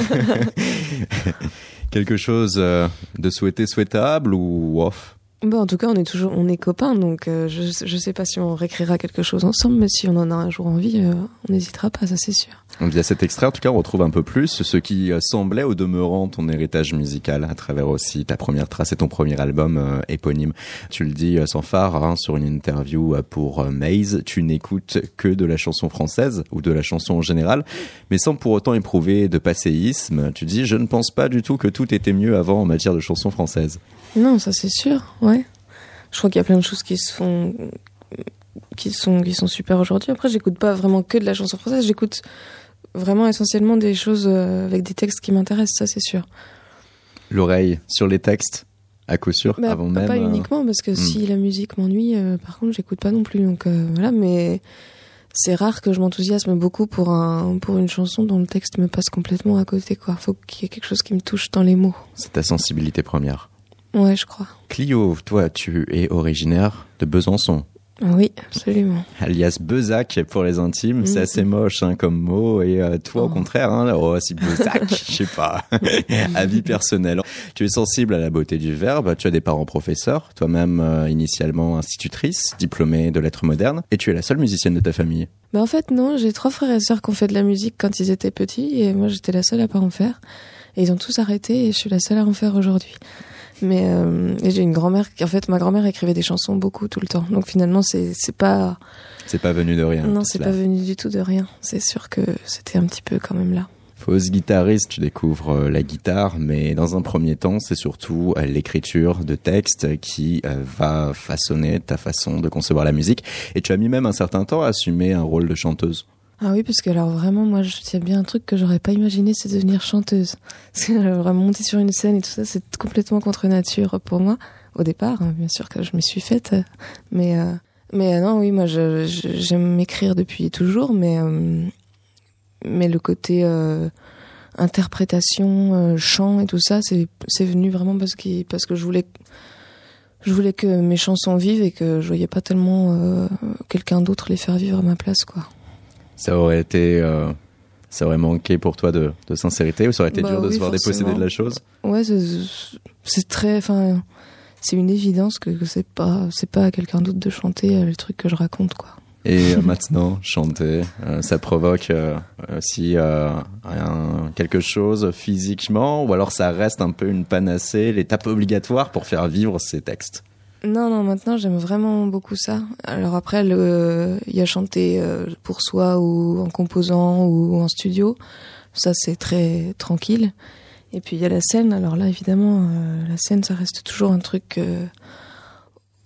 Quelque chose euh, de souhaité souhaitable ou off? Bon, en tout cas, on est toujours, on est copains, donc euh, je, je sais pas si on réécrira quelque chose ensemble, mais si on en a un jour envie, euh, on n'hésitera pas, ça c'est sûr. Via cet extrait, en tout cas, on retrouve un peu plus ce qui euh, semblait au demeurant ton héritage musical à travers aussi ta première trace et ton premier album éponyme. Tu le dis sans phare hein, sur une interview pour Maze, tu n'écoutes que de la chanson française ou de la chanson en général, mais sans pour autant éprouver de passéisme. Tu dis, je ne pense pas du tout que tout était mieux avant en matière de chanson française. Non, ça c'est sûr, ouais. Je crois qu'il y a plein de choses qui se font, qui sont, qui sont super aujourd'hui. Après, j'écoute pas vraiment que de la chanson française, j'écoute vraiment essentiellement des choses euh, avec des textes qui m'intéressent, ça c'est sûr. L'oreille sur les textes, à coup sûr, Bah, avant pas même. euh, uniquement, parce que hmm. si la musique m'ennuie, euh, par contre, j'écoute pas non plus. Donc euh, voilà, mais c'est rare que je m'enthousiasme beaucoup pour un pour une chanson dont le texte me passe complètement à côté. Quoi, faut qu'il y ait quelque chose qui me touche dans les mots. C'est ta sensibilité première. Ouais, je crois. Clio, toi, tu es originaire de Besançon. Ah Oui, absolument. alias Bezac pour les intimes. C'est Mhm. assez moche hein, comme mot. Et euh, toi, au Oh. contraire, hein, oh, si Bezac, je sais pas. Avis personnel. Tu es sensible à la beauté du verbe. Tu as des parents professeurs, toi-même euh, initialement institutrice, diplômée de lettres modernes, et tu es la seule musicienne de ta famille. Bah en fait non, j'ai trois frères et sœurs qui ont fait de la musique quand ils étaient petits et moi j'étais la seule à pas en faire. Et ils ont tous arrêté et je suis la seule à en faire aujourd'hui. Mais euh, j'ai une grand-mère qui en fait ma grand-mère écrivait des chansons beaucoup tout le temps. Donc finalement c'est pas C'est pas venu de rien. non c'est pas venu du tout de rien. C'est sûr que c'était un petit peu quand même là. Fausse guitariste, tu découvres euh, la guitare, mais dans un premier temps, c'est surtout euh, l'écriture de textes qui va façonner ta façon de concevoir la musique. Et tu as mis même un certain temps à assumer un rôle de chanteuse. Ah oui parce que alors vraiment moi je tiens bien un truc que j'aurais pas imaginé c'est devenir chanteuse. Parce que monter sur une scène et tout ça c'est complètement contre nature pour moi au départ. hein. Bien sûr que je m'y suis faite, euh, mais euh, mais euh, non oui moi j'aime m'écrire depuis toujours, mais euh, mais le côté euh, interprétation, chant et tout ça c'est c'est venu vraiment parce que parce que je voulais je voulais que mes chansons vivent et que je voyais pas tellement quelqu'un d'autre les faire vivre à ma place quoi. Ça aurait été, euh, ça aurait manqué pour toi de, de sincérité ou ça aurait été Bah dur de se voir déposséder de la chose? Ouais, c'est- très, enfin, c'est une évidence que, que c'est pas, c'est pas à quelqu'un d'autre de chanter euh, les trucs que je raconte, quoi. Et euh, maintenant, chanter, euh, ça provoque aussi un- quelque chose physiquement ou alors ça reste un peu une panacée, l'étape obligatoire pour faire vivre ces textes? Non, non, maintenant j'aime vraiment beaucoup ça. Alors après, il y a chanter euh, pour soi ou en composant ou en studio. Ça, c'est très tranquille. Et puis il y a la scène. Alors là, évidemment, euh, la scène, ça reste toujours un truc, euh,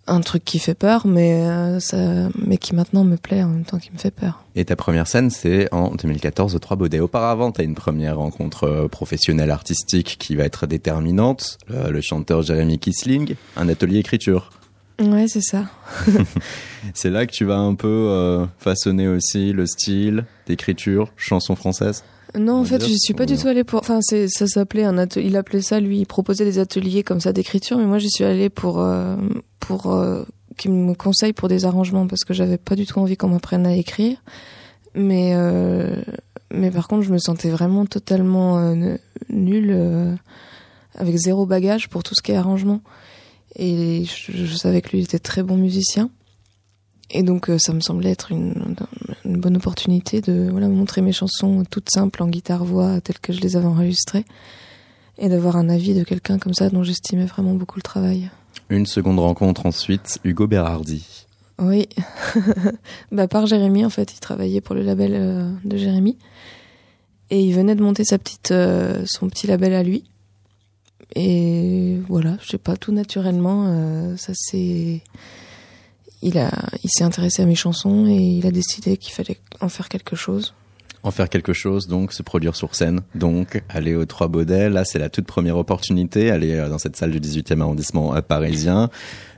un truc qui fait peur, mais euh, ça, mais qui maintenant me plaît en même temps qui me fait peur. Et ta première scène, c'est en 2014 au Trois Baudets. Auparavant, tu as une première rencontre euh, professionnelle artistique qui va être déterminante. Le, le chanteur Jérémy Kisling, un atelier écriture. Ouais, c'est ça. C'est là que tu vas un peu euh, façonner aussi le style d'écriture, chanson française? Non, On en fait, je suis pas du tout allée pour. Enfin, c'est ça s'appelait un atelier. Il appelait ça lui. Il proposait des ateliers comme ça d'écriture, mais moi j'y suis allée pour euh, pour euh, qu'il me conseille pour des arrangements parce que j'avais pas du tout envie qu'on m'apprenne à écrire. Mais euh, mais par contre, je me sentais vraiment totalement nulle avec zéro bagage pour tout ce qui est arrangement. Et je, je savais que lui il était très bon musicien. Et donc, ça me semblait être une, une bonne opportunité de voilà, montrer mes chansons toutes simples en guitare-voix, telles que je les avais enregistrées, et d'avoir un avis de quelqu'un comme ça dont j'estimais vraiment beaucoup le travail. Une seconde rencontre ensuite, Hugo Berardi. Oui, bah, par Jérémy, en fait, il travaillait pour le label euh, de Jérémy. Et il venait de monter sa petite, euh, son petit label à lui. Et voilà, je sais pas, tout naturellement, euh, ça s'est. Il, a, il s'est intéressé à mes chansons et il a décidé qu'il fallait en faire quelque chose. En faire quelque chose, donc se produire sur scène, donc aller aux Trois Baudets. Là, c'est la toute première opportunité, aller euh, dans cette salle du 18e arrondissement euh, parisien.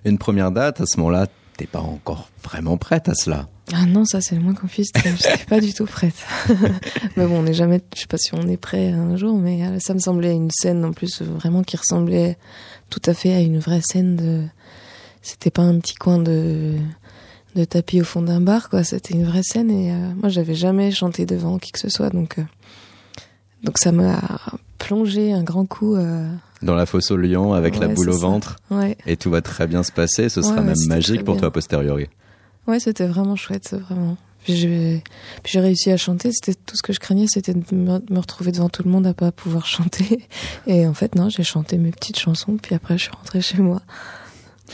Une première date, à ce moment-là, t'es pas encore vraiment prête à cela. Ah non, ça c'est le moins qu'on puisse dire. J'étais pas du tout prête. mais bon, on n'est jamais, je sais pas si on est prêt un jour, mais euh, ça me semblait une scène en plus vraiment qui ressemblait tout à fait à une vraie scène de. C'était pas un petit coin de de tapis au fond d'un bar, quoi. C'était une vraie scène et euh, moi j'avais jamais chanté devant qui que ce soit, donc euh, donc ça m'a plongé un grand coup. euh, Dans la fosse au lion avec la boule au ventre. Ouais, Et tout va très bien se passer, ce Ouais, sera même magique pour toi a posteriori. ouais, c'était vraiment chouette, vraiment. Puis j'ai puis j'ai réussi à chanter. C'était tout ce que je craignais, c'était de me, de me retrouver devant tout le monde à pas pouvoir chanter. Et en fait, non, j'ai chanté mes petites chansons. Puis après, je suis rentrée chez moi.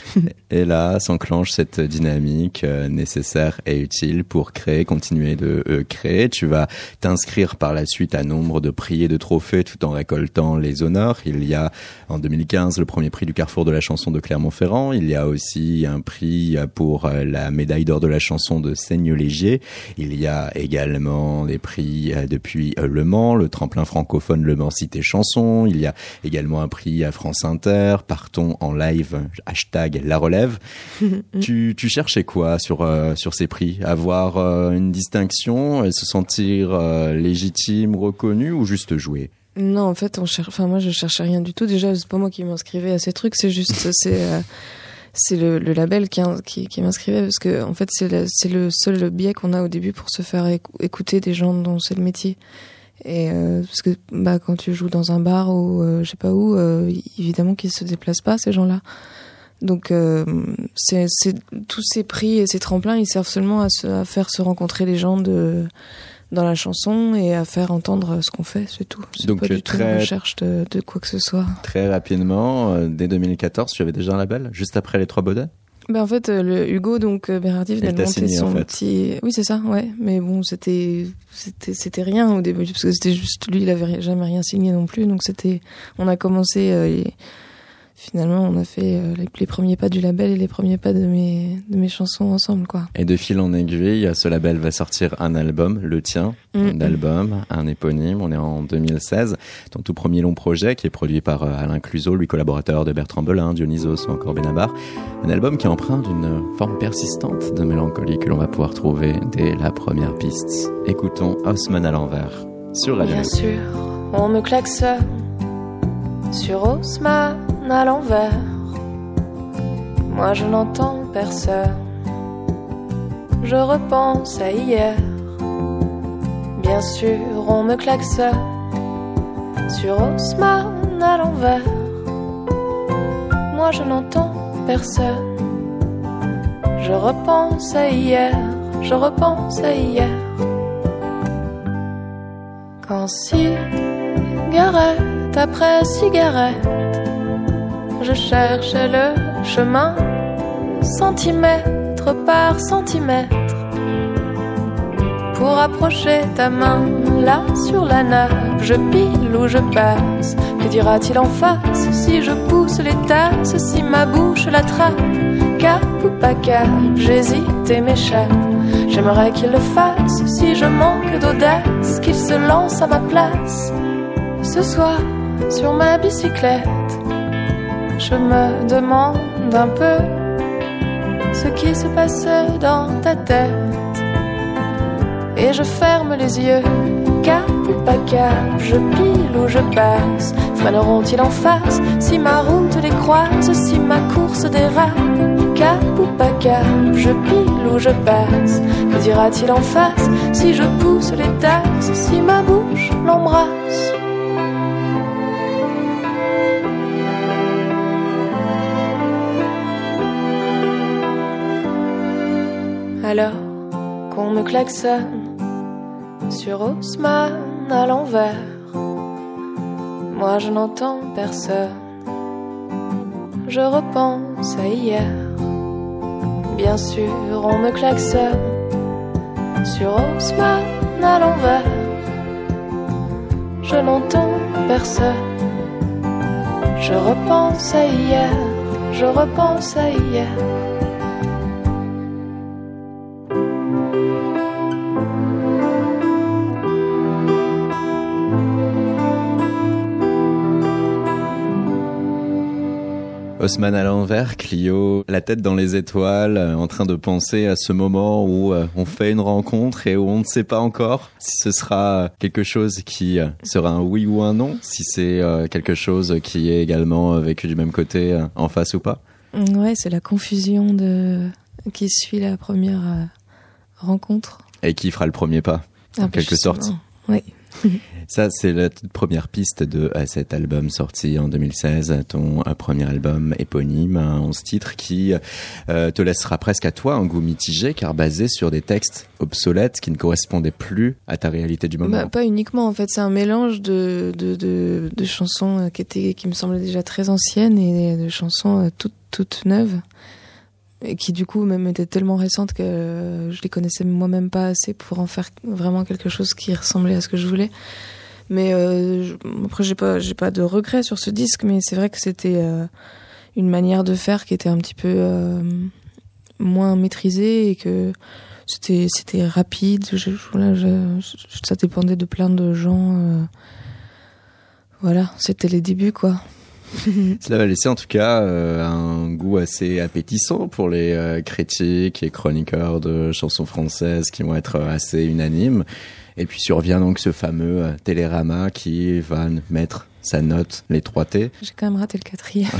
Et là s'enclenche cette dynamique euh, nécessaire et utile pour créer, continuer de euh, créer. Tu vas t'inscrire par la suite à nombre de prix et de trophées tout en récoltant les honneurs. Il y a en 2015 le premier prix du Carrefour de la chanson de Clermont-Ferrand. Il y a aussi un prix euh, pour la médaille d'or de la chanson de Seigne-Légier. Il y a également les prix depuis Le Mans, le tremplin francophone Le Mans Cité Chanson. Il y a également un prix à France Inter. Partons en live, hashtag la relève. tu, tu cherchais quoi sur, euh, sur ces prix? Avoir euh, une distinction, et se sentir euh, légitime, reconnu ou juste jouer? Non, en fait, on cherche. Enfin, moi, je cherchais rien du tout. Déjà, c'est pas moi qui m'inscrivais à ces trucs. C'est juste, c'est, c'est le, le label qui, qui, qui m'inscrivait parce que, en fait, c'est le, seul biais qu'on a au début pour se faire écou- écouter des gens dont c'est le métier. Et euh, parce que, bah, quand tu joues dans un bar ou euh, je sais pas où, euh, évidemment qu'ils se déplacent pas ces gens-là. Donc, euh, c'est, c'est tous ces prix et ces tremplins, ils servent seulement à, se, à faire se rencontrer les gens de dans la chanson et à faire entendre ce qu'on fait, c'est tout. C'est Donc, pas du tout très- une recherche de, de quoi que ce soit. Très rapidement, euh, dès 2014, tu avais déjà un label, juste après les trois baudets? Ben en fait, euh, le Hugo donc Bérardi venait monter signé, en son fait. petit. Oui, c'est ça, ouais. Mais bon, c'était c'était c'était rien au début parce que c'était juste lui, il avait jamais rien signé non plus, donc c'était. On a commencé. euh, et finalement, on a fait euh, les, les premiers pas du label et les premiers pas de mes de mes chansons ensemble, quoi. Et de fil en aiguille, ce label va sortir un album, le tien, Mm. un album, un éponyme. On est en 2016. Ton tout premier long projet qui est produit par euh, Alain Cluzot, lui collaborateur de Bertrand Belin, Dionysos ou encore Benabar. Un album qui emprunte d'une forme persistante de mélancolie que l'on va pouvoir trouver dès la première piste. Écoutons Haussmann à l'envers sur Radio Bien sûr, on me klaxonne sur Haussmann à l'envers. Moi je n'entends personne. Je repense à hier. Bien sûr, on me klaxonne sur Haussmann à l'envers. Moi je n'entends personne. Je repense à hier. Je repense à hier. Quand cigarette après cigarette, je cherchais le chemin, centimètre par centimètre, pour approcher ta main là sur la nappe. Je pile ou je passe, que dira-t-il en face si je pousse les tasses, si ma bouche l'attrape? Cap ou pas cap, j'hésite et m'échappe. J'aimerais qu'il le fasse si je manque d'audace, qu'il se lance à ma place. Ce soir, sur ma bicyclette, je me demande un peu ce qui se passe dans ta tête. Et je ferme les yeux, cap ou pas cap, je pile ou je passe. Freineront-ils en face si ma route les croise, si ma course dérape? Cap ou pas cap, je pile ou je passe. Que dira-t-il en face si je pousse les tasses, si ma bouche l'embrasse? Me klaxonne sur Haussmann à l'envers. Moi je n'entends personne. Je repense à hier. Bien sûr, on me klaxonne sur Haussmann à l'envers. Je n'entends personne. Je repense à hier. Je repense à hier. Haussmann à l'envers, Clio, la tête dans les étoiles, euh, en train de penser à ce moment où euh, on fait une rencontre et où on ne sait pas encore si ce sera quelque chose qui euh, sera un oui ou un non, si c'est euh, quelque chose qui est également euh, vécu du même côté euh, en face ou pas. Ouais, c'est la confusion de qui suit la première euh, rencontre. Et qui fera le premier pas, en Ah, bah, quelque sorte. Oui. Ça, c'est la toute première piste de euh, cet album sorti en 2016, ton euh, premier album éponyme, un 11 titres qui euh, te laissera presque à toi un goût mitigé car basé sur des textes obsolètes qui ne correspondaient plus à ta réalité du moment. Bah, pas uniquement en fait, c'est un mélange de, de, de, de chansons qui étaient qui me semblaient déjà très anciennes et de chansons toutes toutes neuves et qui du coup même étaient tellement récentes que je les connaissais moi-même pas assez pour en faire vraiment quelque chose qui ressemblait à ce que je voulais. Mais euh, je- après j'ai pas j'ai pas de regrets sur ce disque, mais c'est vrai que c'était euh, une manière de faire qui était un petit peu euh, moins maîtrisée et que c'était c'était rapide. Je, je- voilà, je- je- ça dépendait de plein de gens. euh, voilà, c'était les débuts quoi. Cela va laisser en tout cas euh, un goût assez appétissant pour les euh, critiques et chroniqueurs de chansons françaises qui vont être assez unanimes. Et puis survient donc ce fameux euh, Télérama qui va mettre sa note, les 3 T. J'ai quand même raté le quatrième.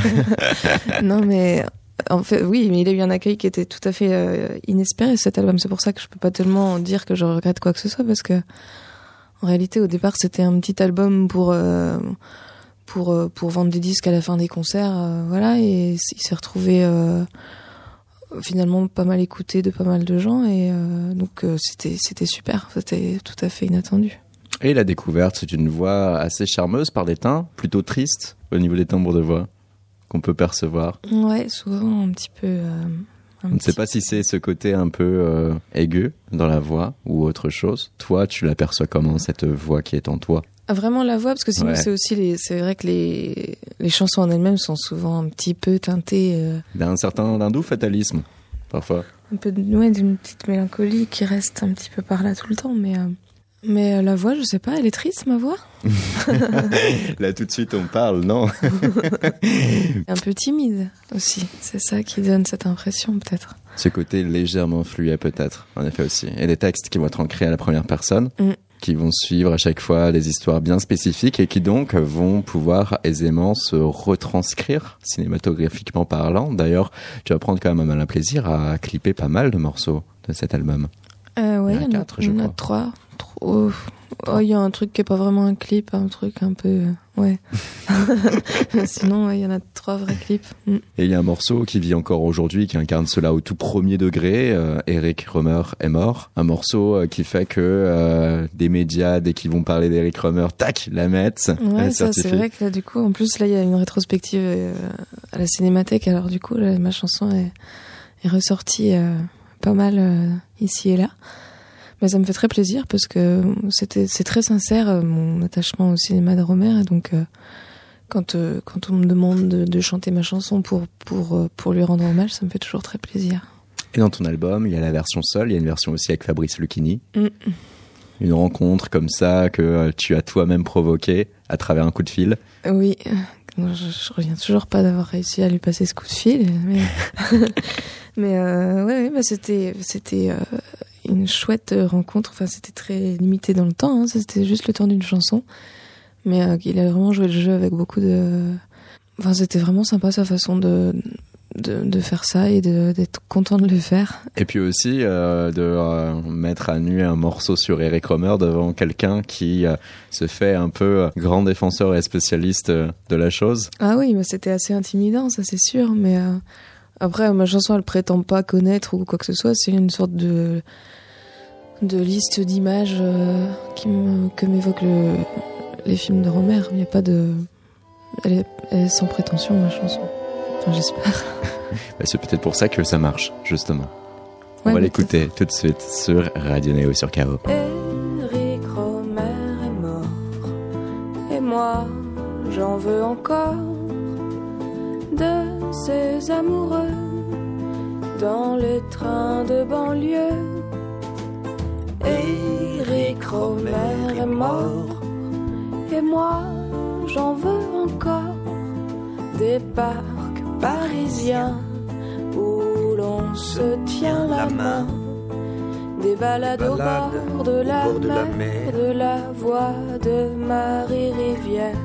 non mais en fait oui, mais il a eu un accueil qui était tout à fait euh, inespéré cet album. C'est pour ça que je peux pas tellement dire que je regrette quoi que ce soit parce que en réalité au départ c'était un petit album pour euh, pour euh, pour vendre des disques à la fin des concerts, euh, voilà et il s'est retrouvé euh, finalement pas mal écouté de pas mal de gens et euh, donc euh, c'était c'était super, c'était tout à fait inattendu. Et la découverte, c'est une voix assez charmeuse par des teints, plutôt triste au niveau des timbres de voix qu'on peut percevoir. Ouais, souvent un petit peu. euh, un Je ne sais petit- pas si c'est ce côté un peu euh, aigu dans la voix ou autre chose. Toi, tu l'aperçois comment cette voix qui est en toi? Vraiment la voix, parce que sinon Ouais. c'est aussi les. C'est vrai que les les chansons en elles-mêmes sont souvent un petit peu teintées, euh, D'un certain, d'un doux fatalisme, parfois. un peu de- ouais, d'une petite mélancolie qui reste un petit peu par là tout le temps, mais. euh, mais euh, la voix, je sais pas, elle est triste ma voix? Là, tout de suite, on parle, non? Un peu timide aussi, c'est ça qui donne cette impression peut-être. Ce côté légèrement fluet, peut-être, en effet aussi. Et des textes qui vont être ancrés à la première personne, Mm. Qui vont suivre à chaque fois des histoires bien spécifiques et qui donc vont pouvoir aisément se retranscrire cinématographiquement parlant. D'ailleurs, tu vas prendre quand même un malin plaisir à clipper pas mal de morceaux de cet album. Euh, ouais, Il y en a quatre, je crois. trois. Trop- Oh, il y a un truc qui est pas vraiment un clip, un truc un peu. euh, Ouais. Sinon, ouais, il y en a trois vrais clips. Mm. Et il y a un morceau qui vit encore aujourd'hui, qui incarne cela au tout premier degré. Euh, Eric Romer est mort. Un morceau euh, qui fait que euh, des médias, dès qu'ils vont parler d'Eric Romer, tac, la mettent. Ouais, ça c'est vrai que là, du coup, en plus, là, il y a une rétrospective euh, à la Cinémathèque. Alors, du coup, là, ma chanson est, est ressortie euh, pas mal euh, ici et là. Mais ça me fait très plaisir parce que c'était c'est très sincère euh, mon attachement au cinéma de Romer. Et donc, euh, quand, euh, quand on me demande de, de chanter ma chanson pour, pour, pour lui rendre hommage, ça me fait toujours très plaisir. Et dans ton album, il y a la version seule, il y a une version aussi avec Fabrice Lucchini. Mm. Une rencontre comme ça que tu as toi-même provoquée à travers un coup de fil. Oui, non, je, je reviens toujours pas d'avoir réussi à lui passer ce coup de fil, mais mais euh, ouais, ouais, bah c'était c'était euh, une chouette rencontre. Enfin, c'était très limité dans le temps. Hein, c'était juste le temps d'une chanson, mais euh, il a vraiment joué le jeu avec beaucoup de. Enfin, c'était vraiment sympa sa façon de de, de faire ça et d'être content de le faire. Et puis aussi euh, de euh, mettre à nu un morceau sur Eric Romer devant quelqu'un qui euh, se fait un peu euh, grand défenseur et spécialiste euh, de la chose. Ah oui, bah c'était assez intimidant, ça c'est sûr, mais euh, après ma chanson elle prétend pas connaître ou quoi que ce soit, c'est une sorte de de liste d'images euh, qui me, que m'évoquent le- les films de Romer. Il n'y a pas de. Elle est, elle est sans prétention, ma chanson. Enfin, j'espère. Bah, c'est peut-être pour ça que ça marche, justement. On Ouais, va mais l'écouter tout de suite sur Radio Néo sur KO. Eric Romer est mort et moi j'en veux encore de ces amoureux dans les trains de banlieue. Eric Romer est mort. Et moi j'en veux encore. Des parcs parisiens où l'on se tient la main. Des balades au bord de la, mer, de la voix de Marie Rivière.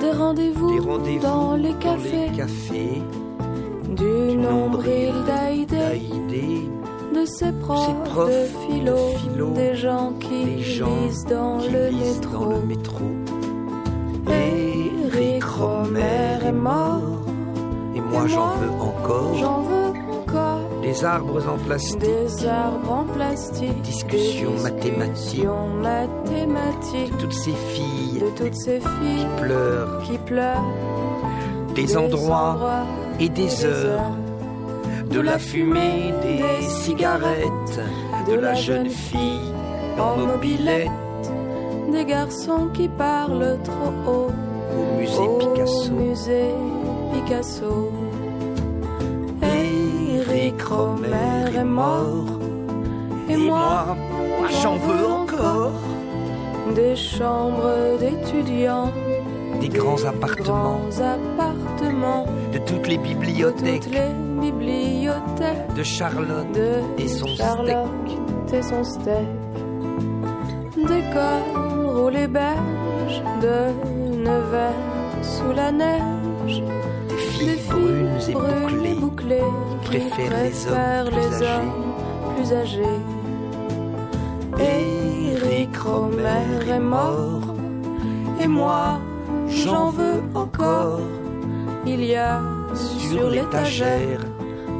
Des rendez-vous dans les cafés, du nombril d'Aïdé, de ses profs, profs de, de philo, philo, des gens qui des gens lisent dans qui le lisent métro. dans le métro. Eric Romer est mort, et moi j'en veux encore. j'en veux encore. Des arbres en plastique, Des arbres en plastique, Discussions des mathématiques. mathématiques, toutes ces filles de toutes ces filles pleurent, qui pleurent, des, endroits et des heures, de la fumée, des cigarettes, de la jeune fille en mobilette, des garçons qui parlent trop haut au musée au Picasso. musée Picasso. Eric Romer est mort et, Et moi, moi j'en veux encore. Des chambres d'étudiants, Des grands appartements, grands appartements, de toutes les de bibliothèques, toutes les bibliothèques de Charlotte de et son Charlotte et son steak. Des beige, de Nevers sous la neige. des Des filles filles brunes et brunes et bouclées, qui préfèrent les hommes plus hommes plus âgés. Eric Romer est mort et moi j'en veux encore. Il y a sur l'étagère.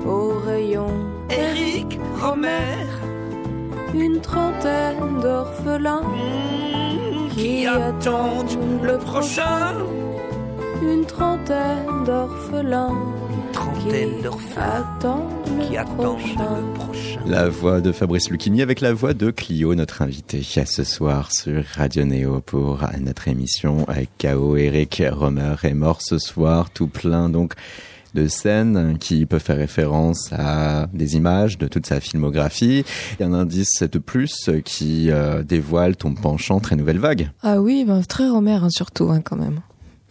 au rayon Eric Romer, une trentaine d'orphelins qui attendent le prochain. une trentaine d'orphelins trentaine d'orphelins attendent qui attendent le prochain. La voix de Fabrice Lucchini avec la voix de Clio, notre invité ce soir sur Radio Néo pour notre émission avec KO. Eric Romer est mort ce soir, tout plein donc de scènes qui peuvent faire référence à des images de toute sa filmographie. Il y a un indice de plus qui euh, dévoile ton penchant très nouvelle vague. Ah oui, ben, très Romer hein, surtout hein, quand même.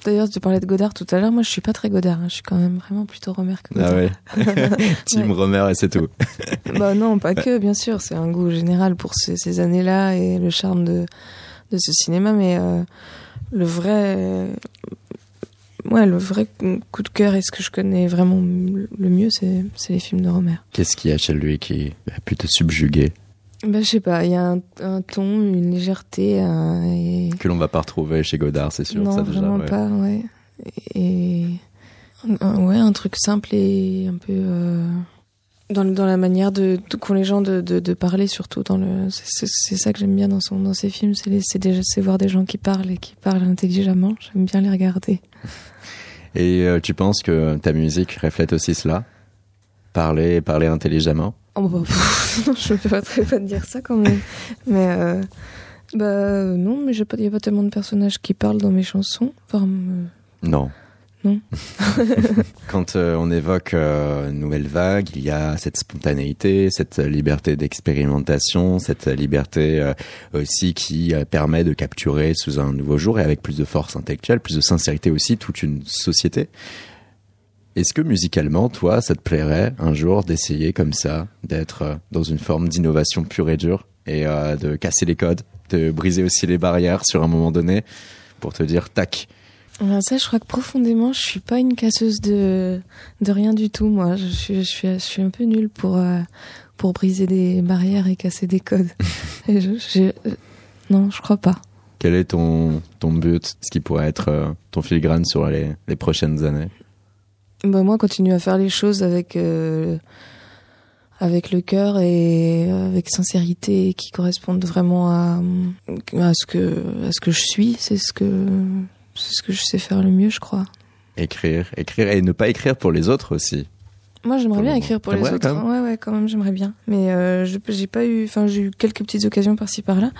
D'ailleurs, tu parlais de Godard tout à l'heure. Moi, je suis pas très Godard. hein. Je suis quand même vraiment plutôt Romer que Ah Godard. ouais. Team Ouais. Romer et c'est tout. bah non, pas que, bien sûr. C'est un goût général pour ces, ces années-là et le charme de, de ce cinéma. Mais euh, le vrai, ouais, le vrai coup de cœur et ce que je connais vraiment le mieux, c'est c'est les films de Romer. Qu'est-ce qu'il y a chez lui qui a pu te subjuguer? Bah, je sais pas. Il y a un, un ton, une légèreté et que l'on va pas retrouver chez Godard, c'est sûr. non, ça déjà, vraiment ouais. pas, ouais. Et un- ouais, un truc simple et un peu euh, dans, dans la manière de, de- qu'ont les gens de, de, de parler, surtout dans le. C'est, ça que j'aime bien dans son dans ses films, c'est, les- c'est déjà c'est voir des gens qui parlent et qui parlent intelligemment. J'aime bien les regarder. Et euh, tu penses que ta musique reflète aussi cela? Parler, parler intelligemment? Oh, bah, pff, je me permettrais pas de dire ça quand même. Mais euh, bah non, mais il n'y a pas tellement de personnages qui parlent dans mes chansons. Enfin, euh, Non. Non. Quand euh, on évoque euh, Nouvelle Vague, il y a cette spontanéité, cette liberté d'expérimentation, cette liberté aussi qui permet de capturer sous un nouveau jour et avec plus de force intellectuelle, plus de sincérité aussi, toute une société. Est-ce que musicalement, toi, ça te plairait un jour d'essayer comme ça, d'être euh, dans une forme d'innovation pure et dure et euh, de casser les codes, de briser aussi les barrières sur un moment donné pour te dire tac, Ben ça, je crois que profondément, je suis pas une casseuse de, de rien du tout, moi. Je suis, je suis, je suis un peu nulle pour, euh, pour briser des barrières et casser des codes. Et je, je- non, je crois pas. Quel est ton, ton but, ce qui pourrait être euh, ton filigrane sur les, les prochaines années? Bah, moi, continuer à faire les choses avec, euh, avec le cœur et avec sincérité qui correspondent vraiment à, à ce que à ce que je suis. C'est ce que c'est ce que je sais faire le mieux, je crois. Écrire, écrire et ne pas écrire pour les autres aussi. Moi, j'aimerais bien écrire pour les autres. quand même Ouais, ouais, quand même, j'aimerais bien. Mais euh, j'ai pas eu, enfin, j'ai eu quelques petites occasions par-ci par-là.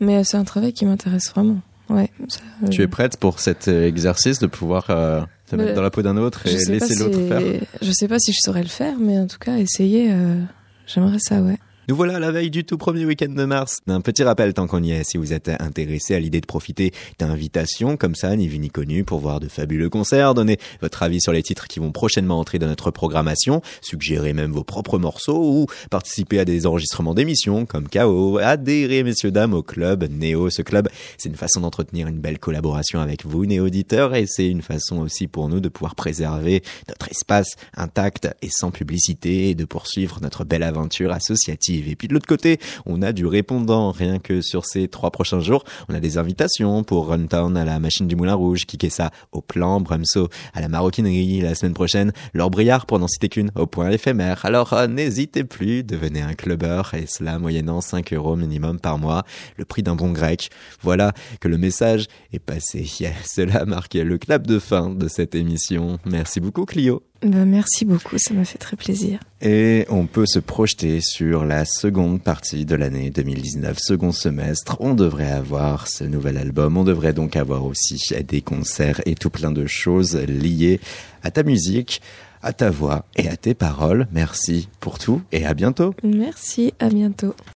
Mais euh, c'est un travail qui m'intéresse vraiment. Ouais. ça, euh, Tu es prête pour cet euh, exercice de pouvoir euh, Mais mettre dans la peau d'un autre je et sais pas laisser si- l'autre faire Je sais pas si je saurais le faire, mais en tout cas, essayer. euh, J'aimerais ça, ouais. Nous voilà à la veille du tout premier week-end de mars. Un petit rappel tant qu'on y est, si vous êtes intéressé à l'idée de profiter d'invitations comme ça, ni vu ni connu, pour voir de fabuleux concerts, donner votre avis sur les titres qui vont prochainement entrer dans notre programmation, suggérer même vos propres morceaux ou participer à des enregistrements d'émissions comme KO, adhérer messieurs dames au club Néo. Ce club, c'est une façon d'entretenir une belle collaboration avec vous, néo-auditeurs, et c'est une façon aussi pour nous de pouvoir préserver notre espace intact et sans publicité et de poursuivre notre belle aventure associative. Et puis de l'autre côté, on a du répondant. Rien que sur ces trois prochains jours, on a des invitations pour Runtown à la machine du Moulin Rouge, Kikessa au plan, Bremso à la maroquinerie la semaine prochaine, Laure Briard pour n'en citer qu'une au point éphémère. Alors euh, n'hésitez plus, devenez un clubbeur et cela moyennant 5 euros minimum par mois, le prix d'un bon grec. Voilà que le message est passé. Cela marque le clap de fin de cette émission. Merci beaucoup Clio. Bah, merci beaucoup, ça m'a fait très plaisir. Et on peut se projeter sur la seconde partie de l'année 2019, second semestre. On devrait avoir ce nouvel album. On devrait donc avoir aussi des concerts et tout plein de choses liées à ta musique, à ta voix et à tes paroles. Merci pour tout et à bientôt. Merci, à bientôt.